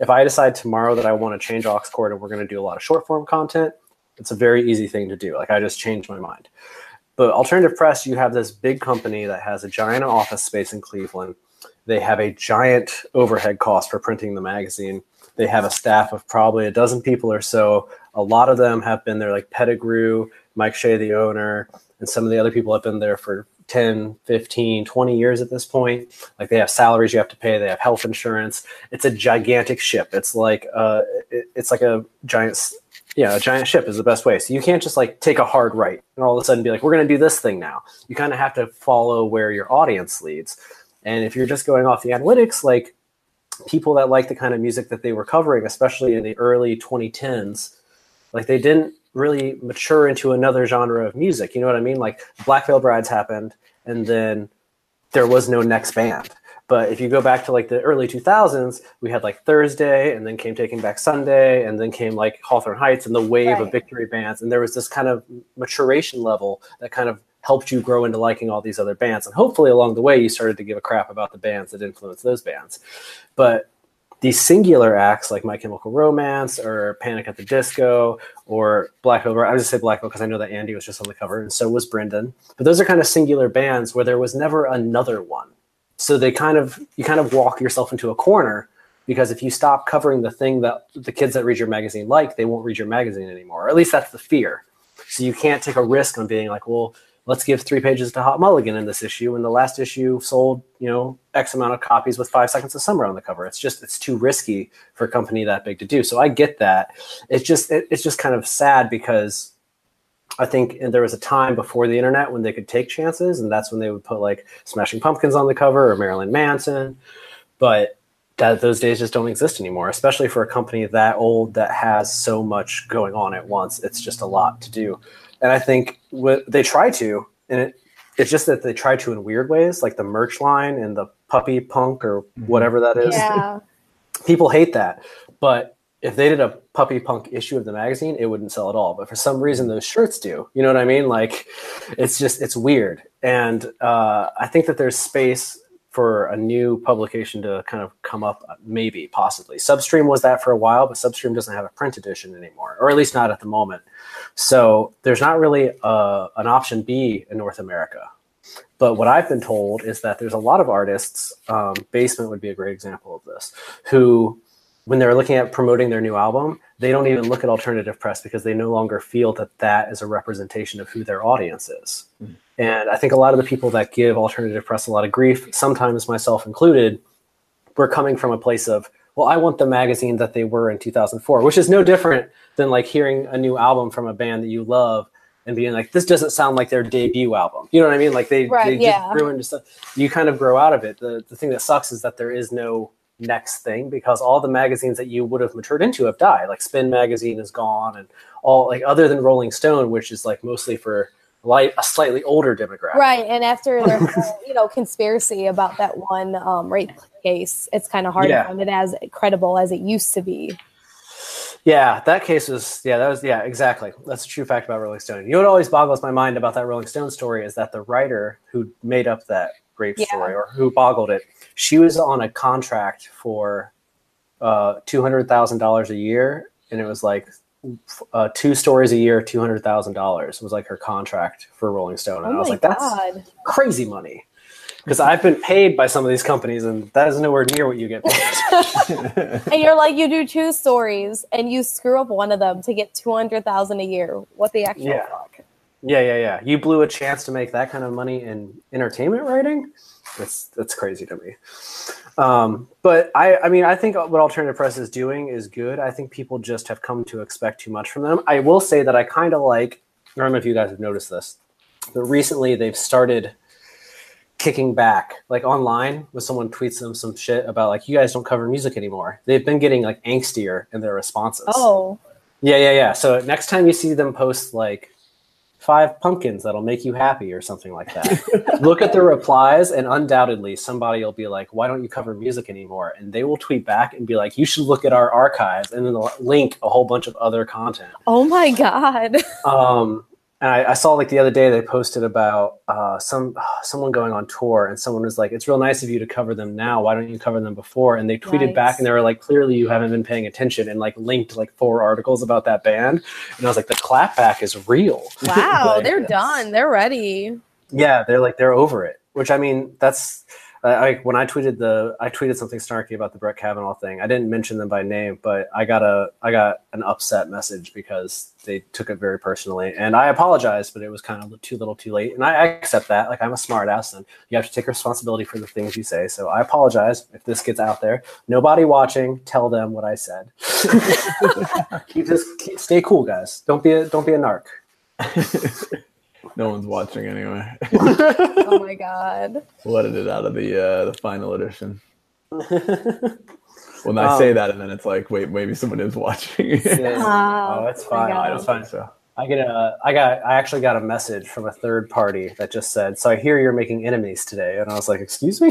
if I decide tomorrow that I want to change aux cord and we're going to do a lot of short form content, it's a very easy thing to do. Like I just changed my mind. But alternative press, you have this big company that has a giant office space in Cleveland they have a giant overhead cost for printing the magazine. They have a staff of probably a dozen people or so. A lot of them have been there, like Pettigrew, Mike Shea, the owner, and some of the other people have been there for 10, 15, 20 years at this point. Like they have salaries you have to pay, they have health insurance. It's a gigantic ship. It's like uh, it's like a giant yeah, a giant ship is the best way. So you can't just like take a hard right and all of a sudden be like, we're going to do this thing now. You kind of have to follow where your audience leads. And if you're just going off the analytics, like people that like the kind of music that they were covering, especially in the early 2010s, like they didn't really mature into another genre of music. You know what I mean? Like Black Veil Brides happened, and then there was no next band. But if you go back to like the early 2000s, we had like Thursday, and then came Taking Back Sunday, and then came like Hawthorne Heights and the wave Right. of victory bands, and there was this kind of maturation level that kind of helped you grow into liking all these other bands, and hopefully along the way you started to give a crap about the bands that influenced those bands. But these singular acts like My Chemical Romance or Panic at the Disco or Black Veil, I just say Black Veil because I know that Andy was just on the cover and so was Brendan. But those are kind of singular bands where there was never another one. So they kind of you kind of walk yourself into a corner because if you stop covering the thing that the kids that read your magazine like, they won't read your magazine anymore. Or at least that's the fear. So you can't take a risk on being like, well, let's give three pages to Hot Mulligan in this issue, and the last issue sold, you know, X amount of copies with five seconds of summer on the cover. It's just it's too risky for a company that big to do. So I get that. It's just it, it's just kind of sad because I think there was a time before the internet when they could take chances, and that's when they would put like Smashing Pumpkins on the cover or Marilyn Manson. But that those days just don't exist anymore, especially for a company that old that has so much going on at once. It's just a lot to do, and I think what they try to, and it, it's just that they try to in weird ways, like the merch line and the puppy punk or whatever that is Yeah. people hate that. But if they did a puppy punk issue of the magazine, it wouldn't sell at all. But for some reason, those shirts do. You know what I mean? Like, it's just it's weird. And uh, I think that there's space for a new publication to kind of come up, maybe, possibly. Substream was that for a while, but Substream doesn't have a print edition anymore, or at least not at the moment. So there's not really uh an option B in North America. But what I've been told is that there's a lot of artists, um, Basement would be a great example of this, who, when they're looking at promoting their new album, they don't even look at alternative press because they no longer feel that that is a representation of who their audience is. And I think a lot of the people that give alternative press a lot of grief, sometimes myself included, we're coming from a place of, well, I want the magazine that they were in 2004, which is no different than like hearing a new album from a band that you love and being like, this doesn't sound like their debut album. You know what I mean? Like they, Right, they yeah. just grew into stuff. You kind of grow out of it. The, the thing that sucks is that there is no next thing because all the magazines that you would have matured into have died. Like Spin magazine is gone and all like other than Rolling Stone, which is like mostly for light, a slightly older demographic. Right. And after their whole, you know, conspiracy about that one um, rape case, it's kind of hard Yeah. to find it as credible as it used to be. Yeah, that case was yeah, that was yeah, exactly. That's a true fact about Rolling Stone. You know what always boggles my mind about that Rolling Stone story is that the writer who made up that rape Yeah. story or who boggled it, she was on a contract for uh, two hundred thousand dollars a year, and it was like uh, two stories a year, two hundred thousand dollars was like her contract for Rolling Stone, and Oh I was like, that's God. crazy money. Because I've been paid by some of these companies, and that is nowhere near what you get paid. And you're like, you do two stories and you screw up one of them to get 200000 a year. What the actual Yeah. fuck? Yeah, yeah, yeah. You blew a chance to make that kind of money in entertainment writing. That's that's crazy to me. Um, but I, I mean, I think what alternative press is doing is good. I think people just have come to expect too much from them. I will say that I kind of like. I don't know if you guys have noticed this, but recently they've started kicking back, like online, when someone tweets them some shit about like you guys don't cover music anymore. They've been getting like angstier in their responses. Oh, Yeah, yeah, yeah. So next time you see them post like five pumpkins that'll make you happy or something like that, look at the replies, and undoubtedly somebody will be like, "Why don't you cover music anymore?" And they will tweet back and be like, "You should look at our archives," and then they'll link a whole bunch of other content. oh my God. Um, and I, I saw like the other day they posted about uh, some someone going on tour, and someone was like, "It's real nice of you to cover them now. Why don't you cover them before?" And they tweeted Nice. back, and they were like, "Clearly, you haven't been paying attention," and like linked like four articles about that band. And I was like, "The clapback is real." Wow, Like, they're done. They're ready. Yeah, they're like they're over it. Which I mean, that's I, when I tweeted the I tweeted something snarky about the Brett Kavanaugh thing. I didn't mention them by name, but I got a I got an upset message because they took it very personally, and I apologized, but it was kind of too little, too late, and I, accept that. Like I'm a smart ass, and you have to take responsibility for the things you say. So I apologize if this gets out there. Nobody watching, tell them what I said. keep keep, stay cool, guys. Don't be a don't be a narc. no one's watching anyway. Oh my God. we'll it out of the uh, the final edition. when I Um, say that, and then it's like, wait, maybe someone is watching. Yeah. Oh, it's Oh fine. God. I it's don't fine. think so. I get a, I got, I actually got a message from a third party that just said, "So I hear you're making enemies today," and I was like, "Excuse me,"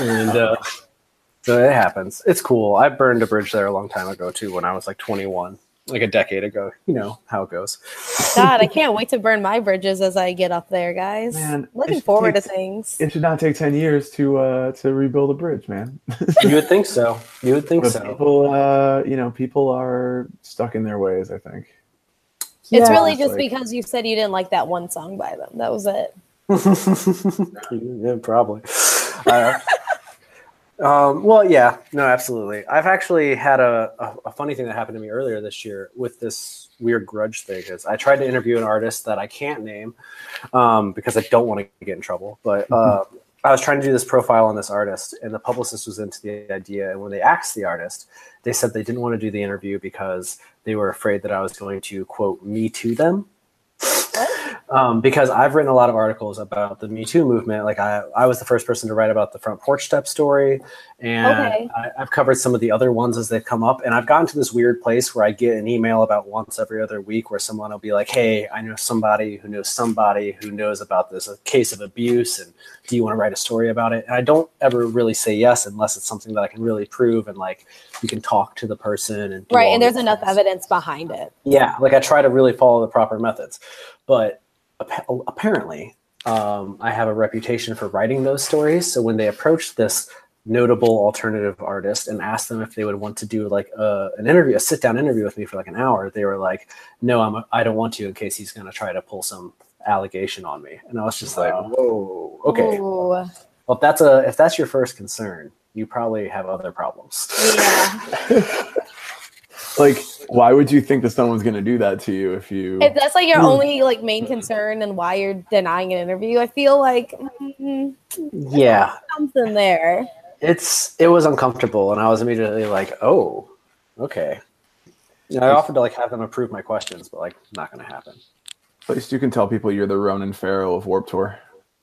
and uh, so it happens. It's cool. I burned a bridge there a long time ago too, when I was like 21, like a decade ago. You know how it goes. God, I can't wait to burn my bridges as I get up there, guys. Man, Looking it forward to things. It should not take ten years to uh, to rebuild a bridge, man. You would think so. You would think but so. people, uh, you know, people are stuck in their ways. I think. It's really just like- because you said you didn't like that one song by them. That was it. yeah, probably. Uh, um, well, yeah, no, absolutely. I've actually had a, a, a funny thing that happened to me earlier this year with this weird grudge thing. Is I tried to interview an artist that I can't name um, because I don't want to get in trouble, but. Uh, I was trying to do this profile on this artist, and the publicist was into the idea. And when they asked the artist, they said they didn't want to do the interview because they were afraid that I was going to quote me to them um, because I've written a lot of articles about the Me Too movement. Like I, I was the first person to write about the front porch step story, and Okay. I, I've covered some of the other ones as they've come up. And I've gotten to this weird place where I get an email about once every other week where someone will be like, "Hey, I know somebody who knows somebody who knows about this a case of abuse, and do you want to write a story about it?" And I don't ever really say yes unless it's something that I can really prove and like you can talk to the person and Right, and there's enough things. evidence behind it. Yeah, like I try to really follow the proper methods, but apparently, um, I have a reputation for writing those stories. So when they approached this notable alternative artist and asked them if they would want to do like a, an interview, a sit down interview with me for like an hour, they were like, "No, I'm I don't want to in case he's going to try to pull some allegation on me." And I was just like, "Whoa, okay." Ooh, Well, if that's a if that's your first concern, you probably have other problems. yeah. Like, why would you think that someone's going to do that to you if you? if that's like your only like main concern and why you're denying an interview, I feel like mm, Yeah, something there. it's it was uncomfortable and i was immediately like oh okay you know, i offered to like have them approve my questions but like not gonna happen At least you can tell people you're the Ronan Farrow of Warp Tour.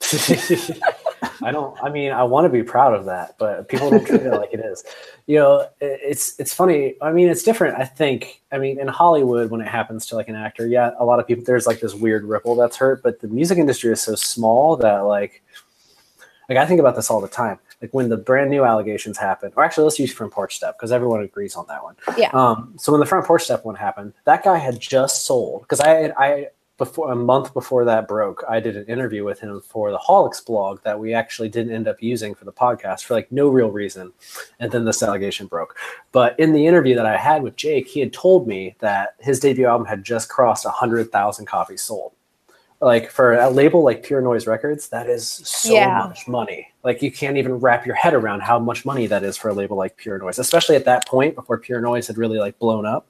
i don't i mean i want to be proud of that but people don't treat it like it is you know it's it's funny i mean it's different i think i mean in hollywood when it happens to like an actor yeah a lot of people there's like this weird ripple that's hurt but the music industry is so small that like like I think about this all the time. Like when the brand new allegations happen, or actually let's use front porch step because everyone agrees on that one. Yeah. Um, so when the front porch step one happened, that guy had just sold because I I before a month before that broke, I did an interview with him for the Haulix blog that we actually didn't end up using for the podcast for like no real reason, and then this allegation broke. But in the interview that I had with Jake, he had told me that his debut album had just crossed hundred thousand copies sold like for a label like Pure Noise Records, that is so Yeah. much money. Like you can't even wrap your head around how much money that is for a label like Pure Noise, especially at that point before Pure Noise had really like blown up.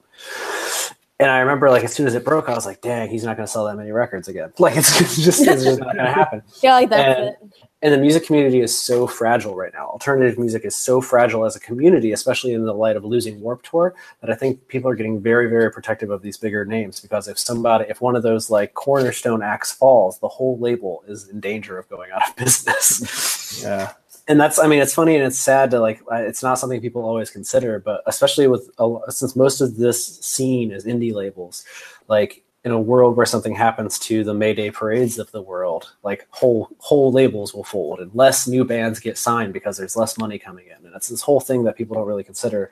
And I remember like as soon as it broke, I was like, dang, he's not gonna sell that many records again. Like it's just it's just not gonna happen. Yeah, like that's And- it. And the music community is so fragile right now. Alternative music is so fragile as a community, especially in the light of losing Warp Tour, that I think people are getting very, very protective of these bigger names because if somebody, if one of those like cornerstone acts falls, the whole label is in danger of going out of business. Yeah. And that's, I mean, it's funny and it's sad to like, it's not something people always consider, but especially with, a- since most of this scene is indie labels, like in a world where something happens to the Mayday parades of the world, like whole whole labels will fold and less new bands get signed because there's less money coming in. And it's this whole thing that people don't really consider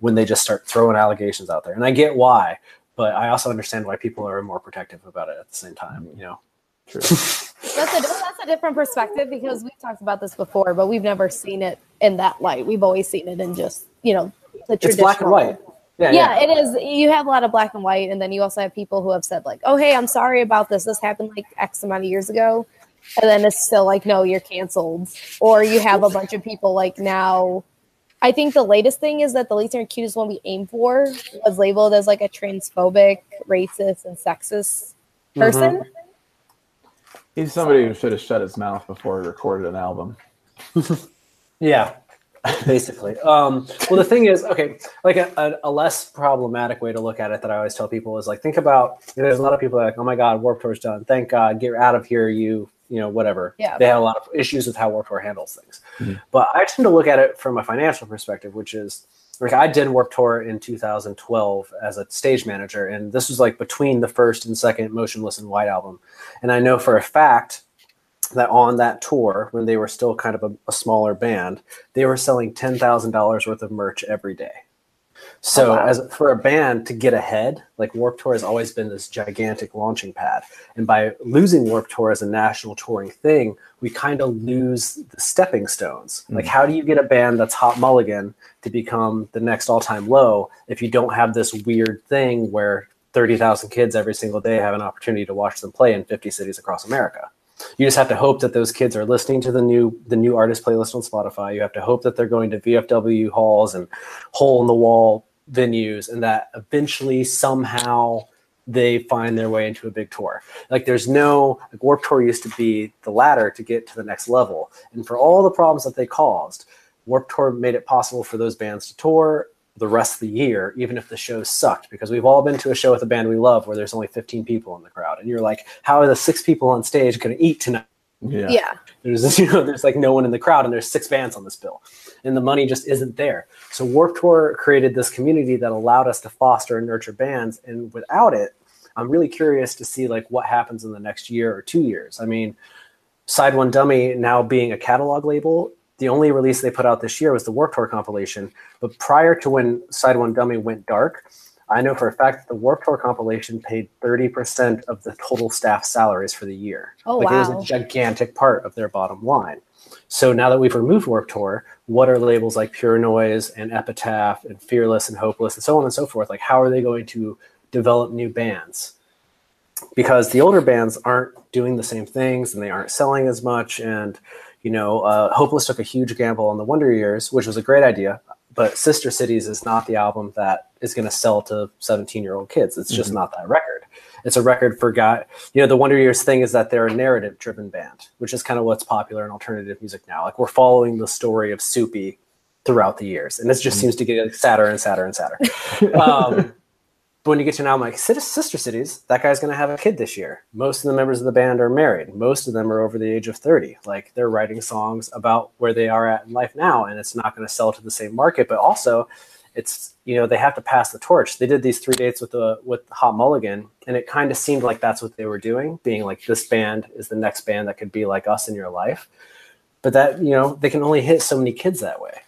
when they just start throwing allegations out there. And I get why, but I also understand why people are more protective about it at the same time, mm-hmm. you know. True. That's a that's a different perspective because we've talked about this before, but we've never seen it in that light. We've always seen it in just you know the It's traditional. black and white. Yeah, Yeah, it is. You have a lot of black and white, and then you also have people who have said like, "Oh, hey, I'm sorry about this. This happened like X amount of years ago," and then it's still like, "No, you're canceled." Or you have a bunch of people like now. I think the latest thing is that the least and cutest one we aimed for was labeled as like a transphobic, racist, and sexist mm-hmm. person. He's somebody who should have shut his mouth before he recorded an album. Yeah, basically. Um, well, the thing is, okay, like a, a, a less problematic way to look at it that I always tell people is like, think about, you know, there's a lot of people like, oh my God, Warp Tour's done. Thank God, get out of here, you, you know, whatever. Yeah. They had a lot of issues with how Warp Tour handles things. Mhm. But I tend to look at it from a financial perspective, which is like I did Warp Tour in 2012 as a stage manager, and this was like between the first and second Motionless in White album. And I know for a fact that on that tour, when they were still kind of a, a smaller band, they were selling ten thousand dollars worth of merch every day. Oh, so, Oh, wow. as for a band to get ahead, like Warp Tour has always been this gigantic launching pad, and by losing Warp Tour as a national touring thing, we kind of lose the stepping stones. Hmm. Like, how do you get a band that's hot mulligan to become the next all-time low if you don't have this weird thing where thirty thousand kids every single day have an opportunity to watch them play in fifty cities across America? You just have to hope that those kids are listening to the new the new artist playlist on Spotify. You have to hope that they're going to VFW halls and hole in the wall venues, and that eventually somehow they find their way into a big tour. Like there's no like Warp Tour used to be the ladder to get to the next level, and for all the problems that they caused, Warp Tour made it possible for those bands to tour the rest of the year, even if the shows sucked, because we've all been to a show with a band we love where there's only 15 people in the crowd, and you're like, how are the six people on stage going to eat tonight? Yeah. Yeah. There's you know there's like no one in the crowd, and there's six bands on this bill, and the money just isn't there. So Warp Tour created this community that allowed us to foster and nurture bands, and without it, I'm really curious to see like what happens in the next year or two years. I mean, Side One Dummy now being a catalog label, the only release they put out this year was the Warp Tour compilation. But prior to when Side One Dummy went dark, I know for a fact that the Warp Tour compilation paid 30% of the total staff salaries for the year. Oh, like it was a gigantic part of their bottom line. So now that we've removed Warp Tour, what are labels like Pure Noise and Epitaph and Fearless and Hopeless and so on and so forth? Like, how are they going to develop new bands? Because the older bands aren't doing the same things and they aren't selling as much. And, you know, uh, Hopeless took a huge gamble on the Wonder Years, which was a great idea. But Sister Cities is not the album that is going to sell to 17 year old kids. It's just Mhm. not that record. It's a record for guy. You know, the Wonder Years thing is that they're a narrative driven band, which is kind of what's popular in alternative music now. Like we're following the story of Soupy throughout the years, and this just Mhm. seems to get sadder and sadder and sadder. um, but when you get to album like Sister Cities, that guy's going to have a kid this year. Most of the members of the band are married. Most of them are over the age of 30. Like they're writing songs about where they are at in life now, and it's not going to sell to the same market. But also, it's you know they have to pass the torch. They did these three dates with the with Hot Mulligan, and it kind of seemed like that's what they were doing, being like this band is the next band that could be like us in your life. But that you know they can only hit so many kids that way.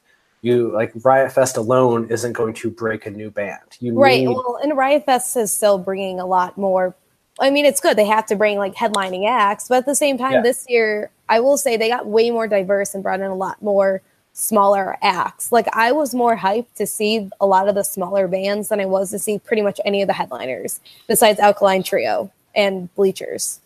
You like Riot Fest alone isn't going to break a new band. You Right. need Well, and Riot Fest is still bringing a lot more. I mean, it's good. They have to bring like headlining acts, but at the same time, Yeah. this year, I will say they got way more diverse and brought in a lot more smaller acts. Like, I was more hyped to see a lot of the smaller bands than I was to see pretty much any of the headliners besides Alkaline Trio and Bleachers.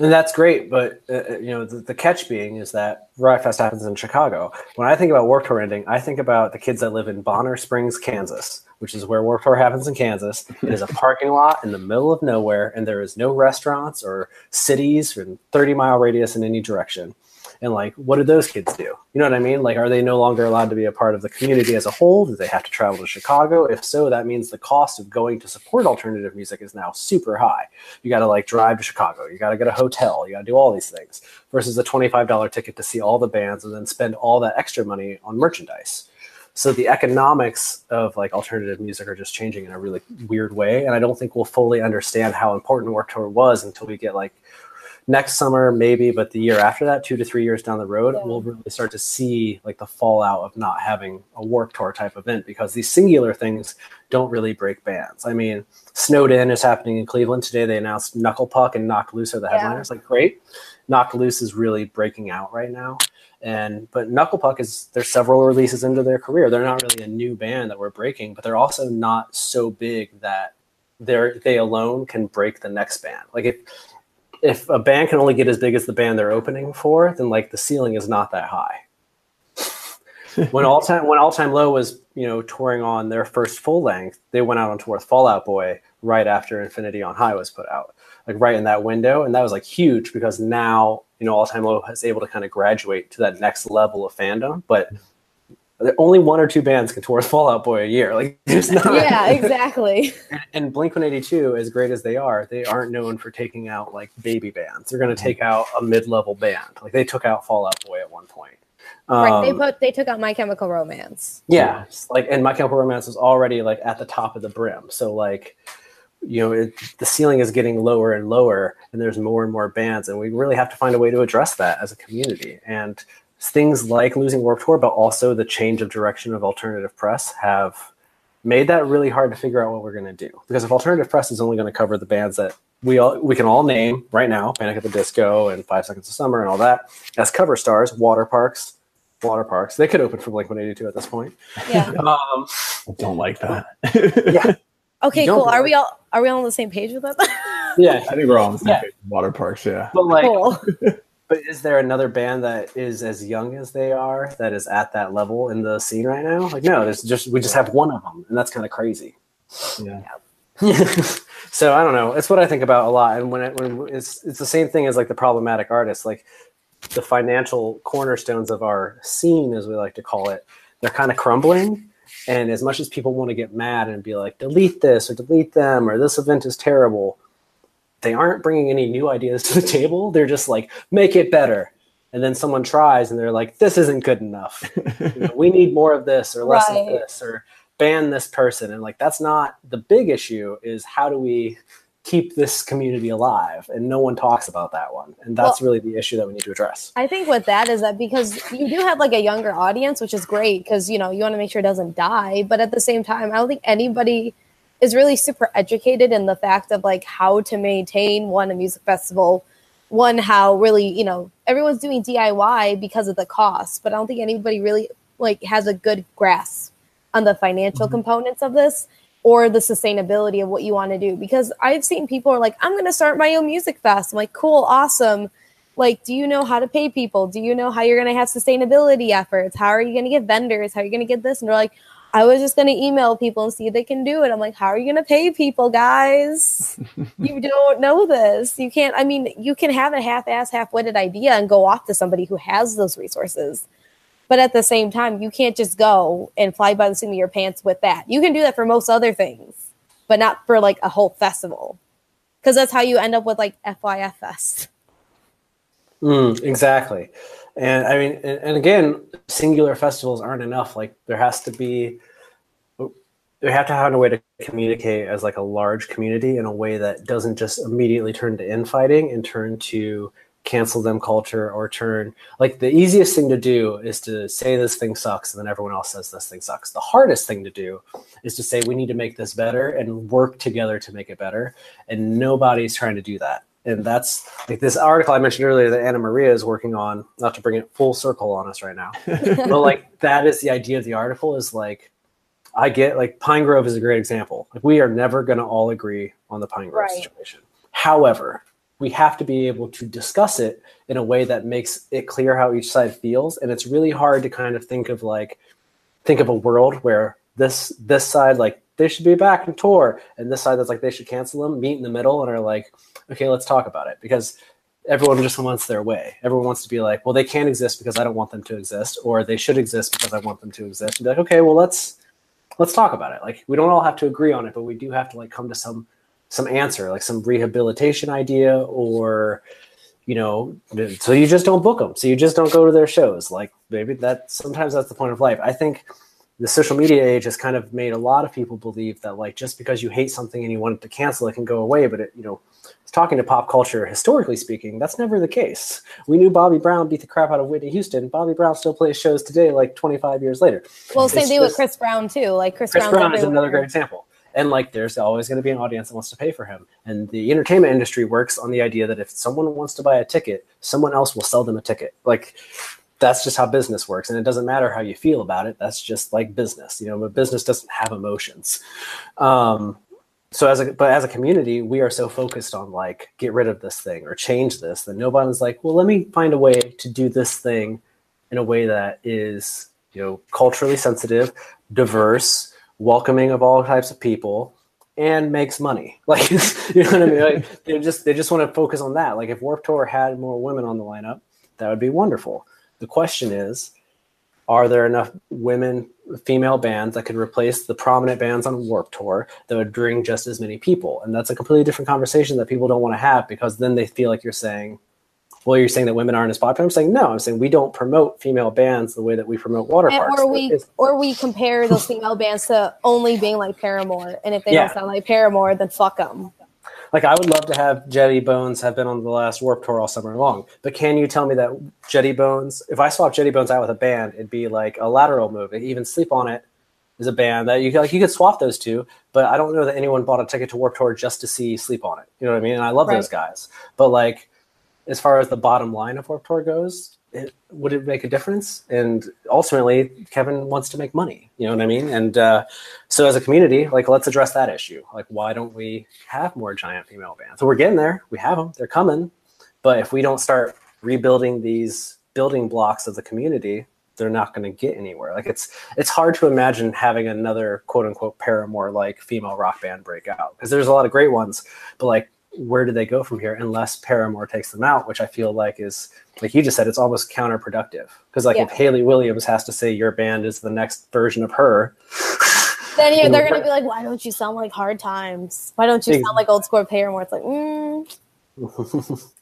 And that's great, but uh, uh, you know the, the catch being is that Riot Fest happens in Chicago. When I think about Warped Tour ending, I think about the kids that live in Bonner Springs, Kansas, which is where Warped Tour happens in Kansas. It is a parking lot in the middle of nowhere, and there is no restaurants or cities or 30 mile radius in any direction. And like, what do those kids do? You know what I mean? Like, are they no longer allowed to be a part of the community as a whole? Do they have to travel to Chicago? If so, that means the cost of going to support alternative music is now super high you got to like drive to Chicago. You got to get a hotel. You got to do all these things versus a $25 ticket to see all the bands and then spend all that extra money on merchandise. So the economics of like alternative music are just changing in a really weird way. And I don't think we'll fully understand how important Warped Tour was until we get like next summer, maybe, but the year after that, two to three years down the road, Yeah. we'll really start to see like the fallout of not having a Warped Tour type event because these singular things don't really break bands. I mean, Snowed In is happening in Cleveland today. They announced Knuckle Puck and Knocked Loose are the Yeah. headliners. Like, great. Knocked Loose is really breaking out right now. And but Knuckle Puck is there's several releases into their career. They're not really a new band that we're breaking, but they're also not so big that they're they alone can break the next band. Like if if a band can only get as big as the band they're opening for, then like the ceiling is not that high. when all time when all time low was you know touring on their first full length, they went out on tour with Fallout Boy right after Infinity on High was put out, like right in that window, and that was like huge because now you know all time low is able to kind of graduate to that next level of fandom, but. Hmm. Only one or two bands can tour with Fallout Boy a year. Like, there's not. Yeah, exactly. and Blink 182, as great as they are, they aren't known for taking out like baby bands. They're going to take out a mid level band. Like they took out Fallout Boy at one point. right. They Um, put they took out My Chemical Romance. yeah, like and My Chemical Romance was already like at the top of the brim. So like, you know, it, the ceiling is getting lower and lower, and there's more and more bands, and we really have to find a way to address that as a community. And things like losing Warped Tour, but also the change of direction of alternative press have made that really hard to figure out what we're going to do. Because if alternative press is only going to cover the bands that we all we can all name right now, Panic at the Disco and Five Seconds of Summer and all that, as cover stars, Water Parks, Water Parks, they could open for Blink One Eighty Two at this point. Yeah. Um, I don't like that. yeah, Okay, cool. Are we all are we all on the same page with that? yeah. I think we're all on the same Yeah. page. with Water parks, yeah. But like, cool. but is there another band that is as young as they are that is at that level in the scene right now? Like, no, there's just we just have one of them, and that's kind of crazy. Yeah. so I don't know. It's what I think about a lot, and when it, when it's it's the same thing as like the problematic artists, like the financial cornerstones of our scene, as we like to call it, they're kind of crumbling. And as much as people want to get mad and be like, delete this or delete them or this event is terrible, they aren't bringing any new ideas to the table. They're just like, make it better. And then someone tries and they're like, this isn't good enough. You know, we need more of this or less Right. of this or ban this person. And like, that's not the big issue is how do we keep this community alive? And no one talks about that one. And that's really the issue that we need to address. I think with that is that because you do have like a younger audience, which is great because you know you want to make sure it doesn't die. But at the same time, I don't think anybody is really super educated in the fact of like how to maintain one a music festival, one how really you know everyone's doing DIY because of the cost, but I don't think anybody really like has a good grasp on the financial mm-hmm. components of this or the sustainability of what you want to do because I've seen people are like I'm going to start my own music fest. I'm like cool, awesome. Like do you know how to pay people? Do you know how you're going to have sustainability efforts? How are you going to get vendors? How are you going to get this? And they're like i was just going to email people and see if they can do it. I'm like how are you going to pay people guys? You don't know this. You can't i mean you can have a half-ass half-witted idea and go off to somebody who has those resources. But at the same time you can't just go and fly by the seat of your pants with that. You can do that for most other things but not for like a whole festival. Because that's how you end up with like fyf fest. Mm, exactly. And I mean, and, again, singular festivals aren't enough. Like there has to be, we have to have a way to communicate as like a large community in a way that doesn't just immediately turn to infighting and turn to cancel them culture or turn like the easiest thing to do is to say this thing sucks and then everyone else says this thing sucks. The hardest thing to do is to say we need to make this better and work together to make it better. And nobody's trying to do that and that's like this article I mentioned earlier that Anna Maria is working on, not to bring it full circle on us right now, but like that is the idea of the article is like, I get like Pine Grove is a great example. Like we are never going to all agree on the Pine Grove Right. situation. However, we have to be able to discuss it in a way that makes it clear how each side feels. And it's really hard to kind of think of like, think of a world where this this side like they should be back in tour, and this side that's like they should cancel them, meet in the middle, and are like, okay, let's talk about it because everyone just wants their way. Everyone wants to be like, well, they can't exist because I don't want them to exist, or they should exist because I want them to exist. And be like, okay, well, let's let's talk about it. Like, we don't all have to agree on it, but we do have to like come to some some answer, like some rehabilitation idea, or you know, so you just don't book them, so you just don't go to their shows. Like, maybe that sometimes that's the point of life. I think the social media age has kind of made a lot of people believe that like just because you hate something and you want it to cancel it can go away. But it you know talking to pop culture historically speaking that's never the case. We knew bobby brown beat the crap out of whitney houston. Bobby brown still plays shows today like 25 years later. Well, same thing with Chris Brown too. Like Chris, chris Brown's brown is another great example. And like there's always going to be an audience that wants to pay for him. And the entertainment industry works on the idea that if someone wants to buy a ticket someone else will sell them a ticket. Like that's just how business works and it doesn't matter how you feel about it that's just like business you know but business doesn't have emotions. Um, so as a but as a community we are so focused on like get rid of this thing or change this that nobody's like well let me find a way to do this thing in a way that is you know culturally sensitive diverse welcoming of all types of people and makes money. Like you know what i mean? Like, they just they just want to focus on that. Like if warp tour had more women on the lineup that would be wonderful the question is are there enough women female bands that could replace the prominent bands on warp tour that would bring just as many people and that's a completely different conversation that people don't want to have because then they feel like you're saying well, you're saying that women aren't as popular. I'm saying no. I'm saying we don't promote female bands the way that we promote water And- parks. or we It's- or we compare those female bands to only being like Paramore, and if they Yeah. don't sound like Paramore, then fuck them. Like I would love to have Jetty Bones have been on the last Warp Tour all summer long. But can you tell me that Jetty Bones, if I swap Jetty Bones out with a band, it'd be like a lateral move. Even Sleep on It is a band that you could- like you could swap those two. But I don't know that anyone bought a ticket to Warp Tour just to see Sleep on It. You know what I mean? And I love Right. those guys. But like as far as the bottom line of Warp Tour goes, would it make a difference? And ultimately, Kevin wants to make money. You know what I mean? And uh, so, as a community, like let's address that issue. Like, why don't we have more giant female bands? So we're getting there. We have them. They're coming. But if we don't start rebuilding these building blocks of the community, they're not going to get anywhere. Like it's it's hard to imagine having another quote unquote Paramore like female rock band break out because there's a lot of great ones, but like where do they go from here unless Paramore takes them out, which I feel like is like you just said, it's almost counterproductive. Because like if Hayley Williams has to say your band is the next version of her, Then you're, they're gonna be like, "Why don't you sound like Hard Times? Why don't you sound like old school Paramore?" It's like, mm,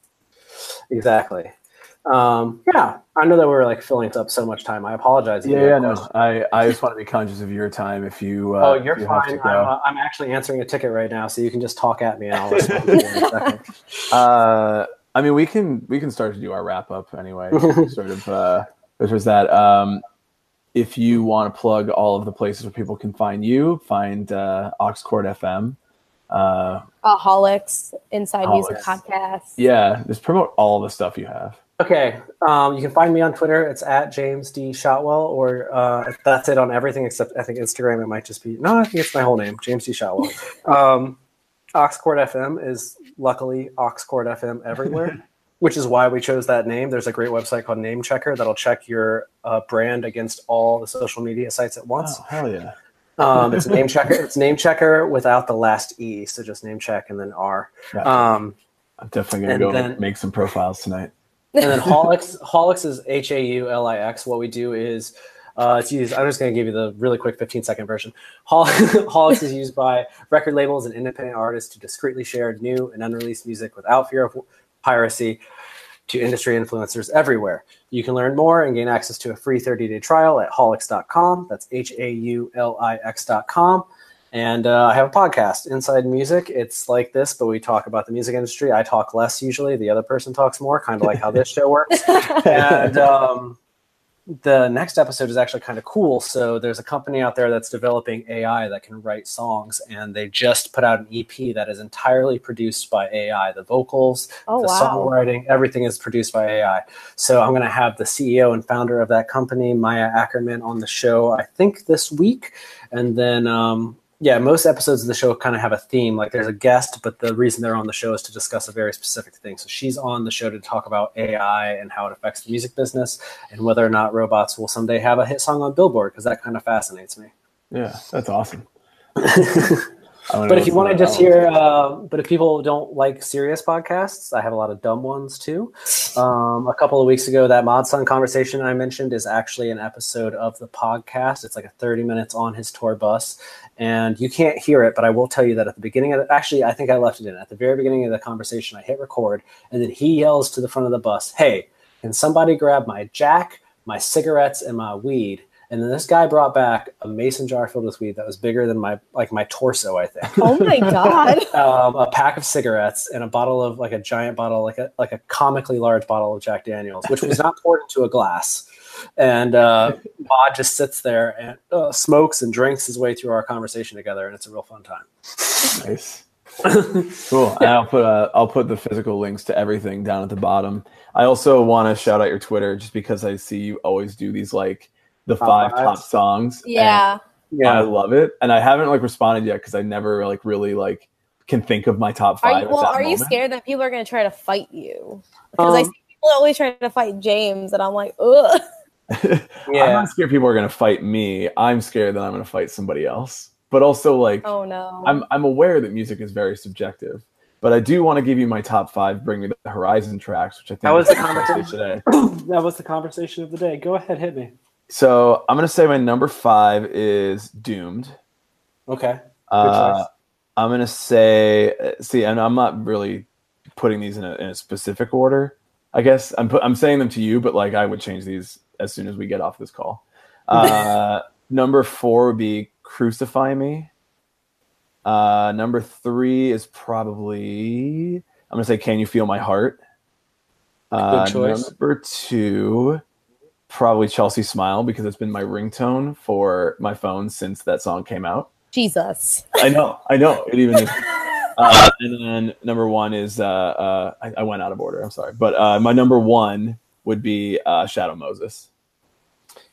exactly. Um, yeah, I know that we're like filling up so much time. I apologize. Yeah, have yeah, no. I, I just want to be conscious of your time. If you, uh, Oh, you're you fine. I'm, uh, I'm actually answering a ticket right now, so you can just talk at me and I'll respond to you in a second. Uh, I mean, we can we can start to do our wrap up anyway. sort of. Uh, which was that. Um, if you want to plug all of the places where people can find you, find uh, AuxCord FM. Uh, uh, Haulix, Inside Music Podcast. yeah, just promote all the stuff you have. Okay, um, you can find me on Twitter. It's at James D Shotwell, or uh, that's it on everything except I think Instagram. It might just be no, I think it's my whole name, James D Shotwell. Um, AuxCord FM is luckily AuxCord FM everywhere, which is why we chose that name. There's a great website called Name Checker that'll check your uh, brand against all the social media sites at once. Oh, hell yeah! Um, it's a name checker. It's name checker without the last e, so just name check and then R. Gotcha. Um, I'm definitely gonna go then- make some profiles tonight. And then Haulix is H A U L I X. What we do is uh, it's used. I'm just going to give you the really quick 15 second version. Hol- is used by record labels and independent artists to discreetly share new and unreleased music without fear of piracy to industry influencers everywhere. You can learn more and gain access to a free 30 day trial at haulix.com. That's H A U L I X.com. And uh, I have a podcast, Inside Music. It's like this, but we talk about the music industry. I talk less usually. The other person talks more, kind of like how this show works. and um, the next episode is actually kind of cool. So there's a company out there that's developing AI that can write songs, and they just put out an EP that is entirely produced by AI. The vocals, Oh the wow! songwriting, everything is produced by AI. So I'm going to have the CEO and founder of that company, Maya Ackerman, on the show. I think this week, and then um, yeah, most episodes of the show kind of have a theme. Like there's a guest, but the reason they're on the show is to discuss a very specific thing. So she's on the show to talk about AI and how it affects the music business, and whether or not robots will someday have a hit song on Billboard, because that kind of fascinates me. Yeah, that's awesome. But if you want to just hear, uh, but if people don't like serious podcasts, I have a lot of dumb ones too. Um, a couple of weeks ago, that Mod Sun conversation I mentioned is actually an episode of the podcast. It's like a 30 minutes on his tour bus, and you can't hear it, but I will tell you that at the beginning of the, actually, I think I left it in at the very beginning of the conversation. I hit record, and then he yells to the front of the bus, "Hey, can somebody grab my jack, my cigarettes, and my weed?" And then this guy brought back a mason jar filled with weed that was bigger than my like my torso, I think. Oh my god! um, a pack of cigarettes and a bottle of like a giant bottle, like a like a comically large bottle of Jack Daniels, which was not poured into a glass. And uh, Mod just sits there and uh, smokes and drinks his way through our conversation together, and it's a real fun time. Nice. cool. And I'll put uh, I'll put the physical links to everything down at the bottom. I also want to shout out your Twitter just because I see you always do these like the Top five fives. top songs. and Yeah, I love it, and I haven't like responded yet because I never like really like can think of my top are five. you? Well, that are you scared that people are going to try to fight you? Because I Um, see people always trying to fight James, and I'm like, ugh. yeah. I'm not scared people are going to fight me. I'm scared that I'm going to fight somebody else. But also like Oh no. I'm I'm aware that music is very subjective. But I do want to give you my top five. Bring me the Horizon tracks, which I think That was the conversation today. that was the conversation of the day. Go ahead, hit me. So I'm gonna say my number five is Doomed. Okay. Uh. I'm gonna say, see, and I'm not really putting these in a, in a specific order. I guess I'm put, I'm saying them to you, but like I would change these as soon as we get off this call. Uh, number four would be "Crucify Me." Uh, number three is probably I'm gonna say "Can You Feel My Heart." Uh, Good choice. Number two, probably "Chelsea Smile" because it's been my ringtone for my phone since that song came out. Jesus. I know, I know. It even is. Uh, and then number one is uh, uh, I, I went out of order. I'm sorry, but uh, my number one would be uh, Shadow Moses.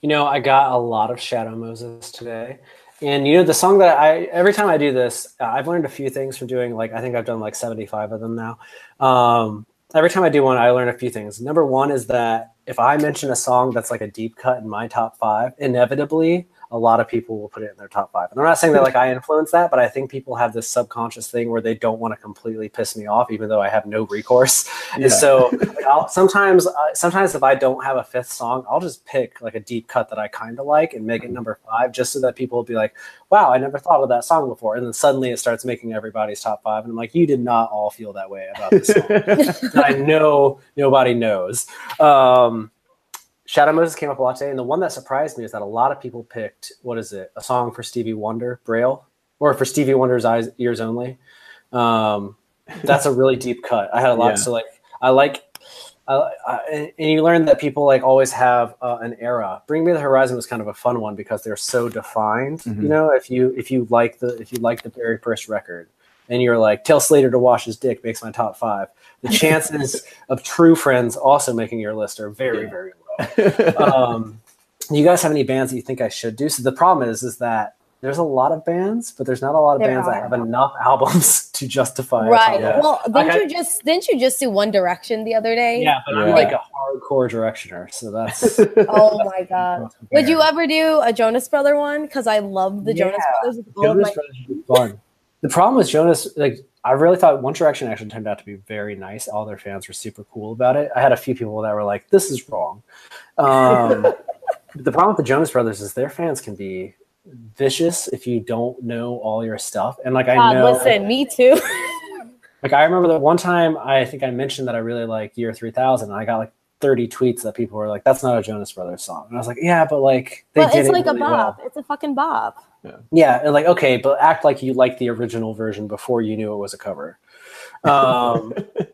You know, I got a lot of Shadow Moses today. And you know, the song that I every time I do this, uh, I've learned a few things from doing like I think I've done like 75 of them now. Um, every time I do one, I learn a few things. Number one is that if I mention a song that's like a deep cut in my top five, inevitably a lot of people will put it in their top five. And I'm not saying that like I influence that, but I think people have this subconscious thing where they don't want to completely piss me off, even though I have no recourse. Yeah. And so like, I'll, sometimes, uh, sometimes if I don't have a fifth song, I'll just pick like a deep cut that I kind of like and make it number five, just so that people will be like, "Wow, I never thought of that song before." And then suddenly it starts making everybody's top five, and I'm like, "You did not all feel that way about this song." I know nobody knows." Um, Shadow Moses came up a lot today, and the one that surprised me is that a lot of people picked what is it? A song for Stevie Wonder, Braille, or for Stevie Wonder's eyes, ears only. Um, that's a really deep cut. I had a lot. Yeah. So like, I like, I, I, and you learn that people like always have uh, an era. Bring Me the Horizon was kind of a fun one because they're so defined. Mhm. You know, if you if you like the if you like the very first record, and you're like, tell Slater to wash his dick makes my top five. The chances of true friends also making your list are very Yeah. very low um, you guys have any bands that you think I should do? So the problem is, is that there's a lot of bands, but there's not a lot of There bands that have enough albums to justify. Right. Yeah. Well, didn't Like I- you just didn't you just do One Direction the other day? Yeah, but I'm like a hardcore directioner, so that's. Oh my god. Would you ever do a Jonas Brother one? Because I love the Jonas Brothers with Jonas my Brothers would be fun. The problem with Jonas, like I really thought One Direction actually turned out to be very nice. All their fans were super cool about it. I had a few people that were like, "This is wrong." Um, the problem with the Jonas Brothers is their fans can be vicious if you don't know all your stuff. And like I God, know, listen, me too. like I remember that one time I think I mentioned that I really like Year Three Thousand, and I got like. 30 tweets that people were like, that's not a Jonas Brothers song. And I was like, yeah, but like, they but did it's it like really a well. It's a fucking bop. Yeah, and like okay, but act like you liked the original version before you knew it was a cover. Um,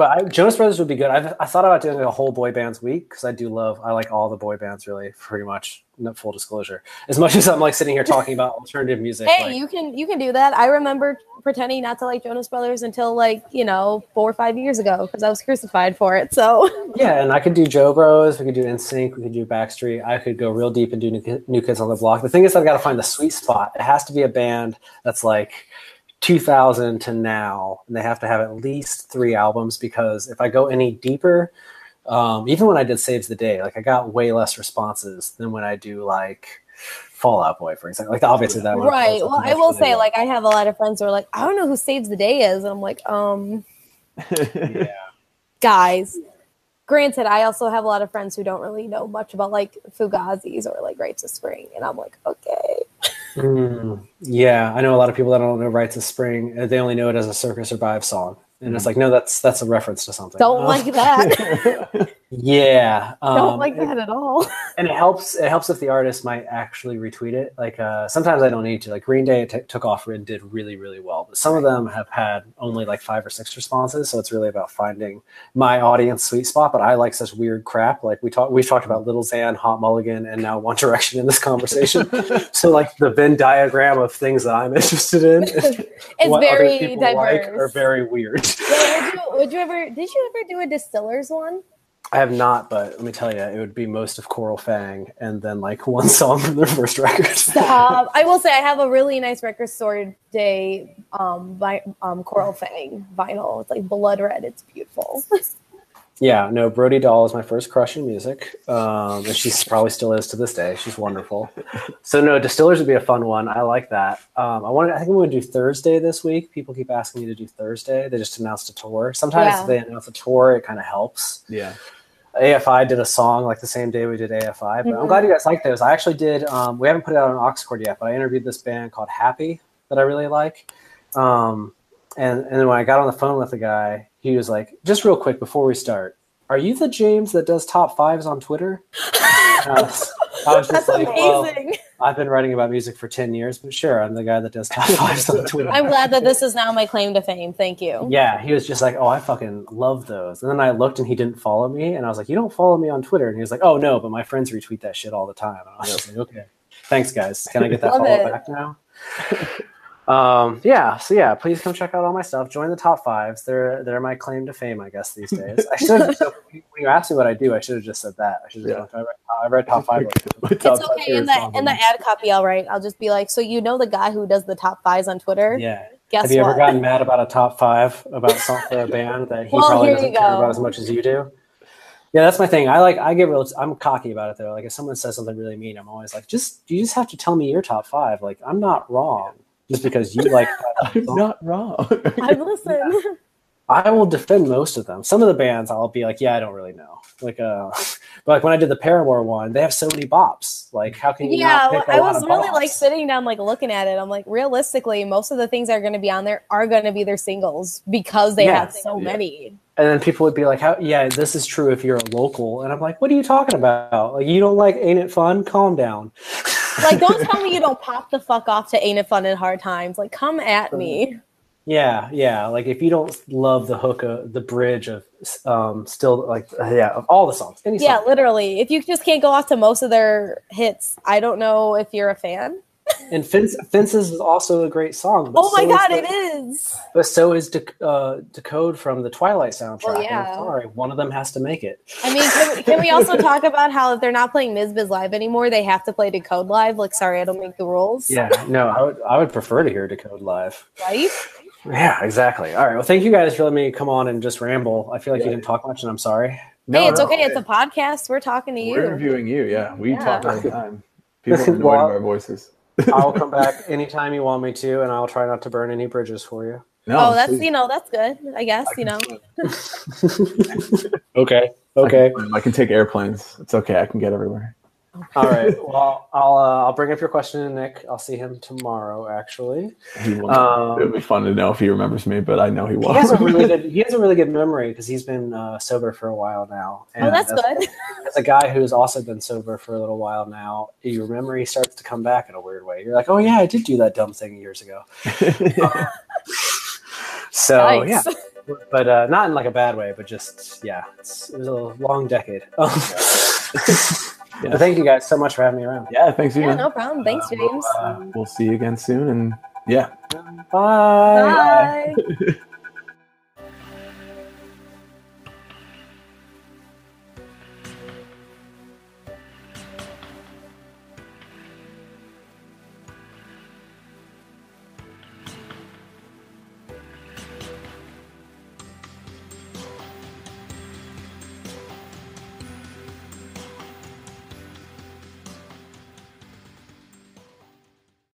but I, Jonas Brothers would be good. I've, I thought about doing a whole boy bands week because I do love. I like all the boy bands really, pretty much. Full disclosure, as much as I'm like sitting here talking about alternative music. Hey, like, you can you can do that. I remember pretending not to like Jonas Brothers until like you know four or five years ago because I was crucified for it. So yeah, and I could do Joe Bros. We could do NSYNC. We could do Backstreet. I could go real deep and do New, New Kids on the Block. The thing is, I've got to find the sweet spot. It has to be a band that's like 2000 to now, and they have to have at least three albums because if I go any deeper, um, even when I did Saves the Day, like I got way less responses than when I do like Fall Out Boy, for example. Like obviously that one. right. Well, I will say like I have a lot of friends who are like I don't know who Saves the Day is, and I'm like um yeah. guys. Granted, I also have a lot of friends who don't really know much about like Fugazis or like Rites of Spring, and I'm like, okay, Mm, yeah, I know a lot of people that don't know Rites of Spring. uh, They only know it as a Circa Survive song, and it's like, no, that's that's a reference to something. don't like that. Yeah, um, don't like that at all. and it helps. It helps if the artist might actually retweet it. Like uh, sometimes I don't need to. Like Green Day t- took off and did really really well, but some of them have had only like five or six responses. So it's really about finding my audience sweet spot. But I like such weird crap. Like we talked, we've talked about Lil Xan, Hot Mulligan, and now One Direction in this conversation. so like the Venn diagram of things that I'm interested in, It's what other very people diverse. like are very weird. Yeah, would, you, would you ever? Did you ever do a distillers one? I have not, but let me tell you, it would be most of Coral Fang and then like one song from their first record. Stop. I will say I have a really nice record store day um by um Coral Fang vinyl. It's like blood red. It's beautiful. yeah, no, Brody Dalle is my first crush in music. Um, and she probably still is to this day. She's wonderful. So no, Distillers would be a fun one. I like that. Um, I wanted, I think I'm going to do Thursday this week. People keep asking me to do Thursday. They just announced a tour. Sometimes Yeah. if they announce a tour, it kind of helps. yeah. AFI did a song like the same day we did AFI, but I'm Mhm. glad you guys like those. I actually did. Um, we haven't put it out on AuxCord yet, but I interviewed this band called Happy that I really like. Um, and and then when I got on the phone with the guy, he was like, "Just real quick before we start, "Are you the James that does top fives on Twitter?" I was, uh, I was just That's like, "Well, amazing. I've been writing about music for ten years, but sure, I'm the guy that does top fives on Twitter." I'm glad that this is now my claim to fame. Thank you. Yeah, he was just like, "Oh, I fucking love those." And then I looked, and he didn't follow me, and I was like, "You don't follow me on Twitter?" And he was like, "Oh no, but my friends retweet that shit all the time." And I was like, "Okay, thanks, guys. Can I get that Love follow it. back now?" um, yeah, so yeah, please come check out all my stuff. Join the top fives. They're they're my claim to fame, I guess these days. I should have. when you asked me what I do, I should have just said that. I should have. Yeah. gone, I read, I read top five. My top It's five okay. In the in the ad copy, I'll write. I'll just be like, so you know the guy who does the top fives on Twitter? Yeah. Guess Have you what? ever gotten mad about a top five about something for a band that he Well, probably doesn't care about as much as you do? Yeah, that's my thing. I like I get real. I'm cocky about it though. Like if someone says something really mean, I'm always like, just you just have to tell me your top five. Like I'm not wrong just because you like. I'm not wrong. I listen. I will defend most of them. Some of the bands I'll be like, yeah, I don't really know. Like, uh, but like when I did the Paramore one, they have so many bops. Like, how can you? Yeah, not pick a I lot was of really bops? like sitting down, like looking at it. I'm like, realistically, most of the things that are going to be on there are going to be their singles because they Yeah. have so Yeah. many. And then people would be like, "How? Yeah, this is true if you're a local." And I'm like, "What are you talking about? Like, you don't like Ain't It Fun? Calm down." Like, don't tell me you don't pop the fuck off to Ain't It Fun in Hard Times. Like, come at me. Yeah, yeah. Like if you don't love the hook, of the bridge of, um, still like, uh, yeah, of all the songs, any Yeah, song. literally. If you just can't go off to most of their hits, I don't know if you're a fan. And Fence, Fences is also a great song. Oh my so is god, the- it is. But so is Dec- uh, Decode from the Twilight soundtrack. Well, yeah. I'm sorry, one of them has to make it. I mean, can we, can we also talk about how if they're not playing Nisbis live anymore, they have to play Decode live? Like, sorry, I don't make the rules. Yeah, no, I would, I would prefer to hear Decode live. Right? Yeah, exactly. All right. Well, thank you guys for letting me come on and just ramble. I feel like Yeah. you didn't talk much, and I'm sorry. No, hey, it's no, okay. It's a podcast. We're talking to you. We're interviewing you. Yeah, we Yeah. talk all the time. People are annoyed Well- by our voices. I'll come back anytime you want me to, and I'll try not to burn any bridges for you. No, oh, that's please. you know that's good. I guess you know. Okay. I Okay. can, I can take airplanes. It's okay. I can get everywhere. All right. Well, I'll uh, I'll bring up your question to Nick. I'll see him tomorrow. Actually, Um, It'll be fun to know if he remembers me, but I know he he won't. has a really good he has a really good memory because he's been uh, sober for a while now. Oh, that's as, good. As a guy who's also been sober for a little while now, your memory starts to come back in a weird way. You're like, oh yeah, I did do that dumb thing years ago. So Nice. yeah, but uh, not in like a bad way, but just yeah, it's, it was a long decade. But thank you guys so much for having me around. yeah, thanks, you. Yeah, no problem. Thanks, Uh, we'll, James. uh, we'll see you again soon, and yeah. Bye. Bye.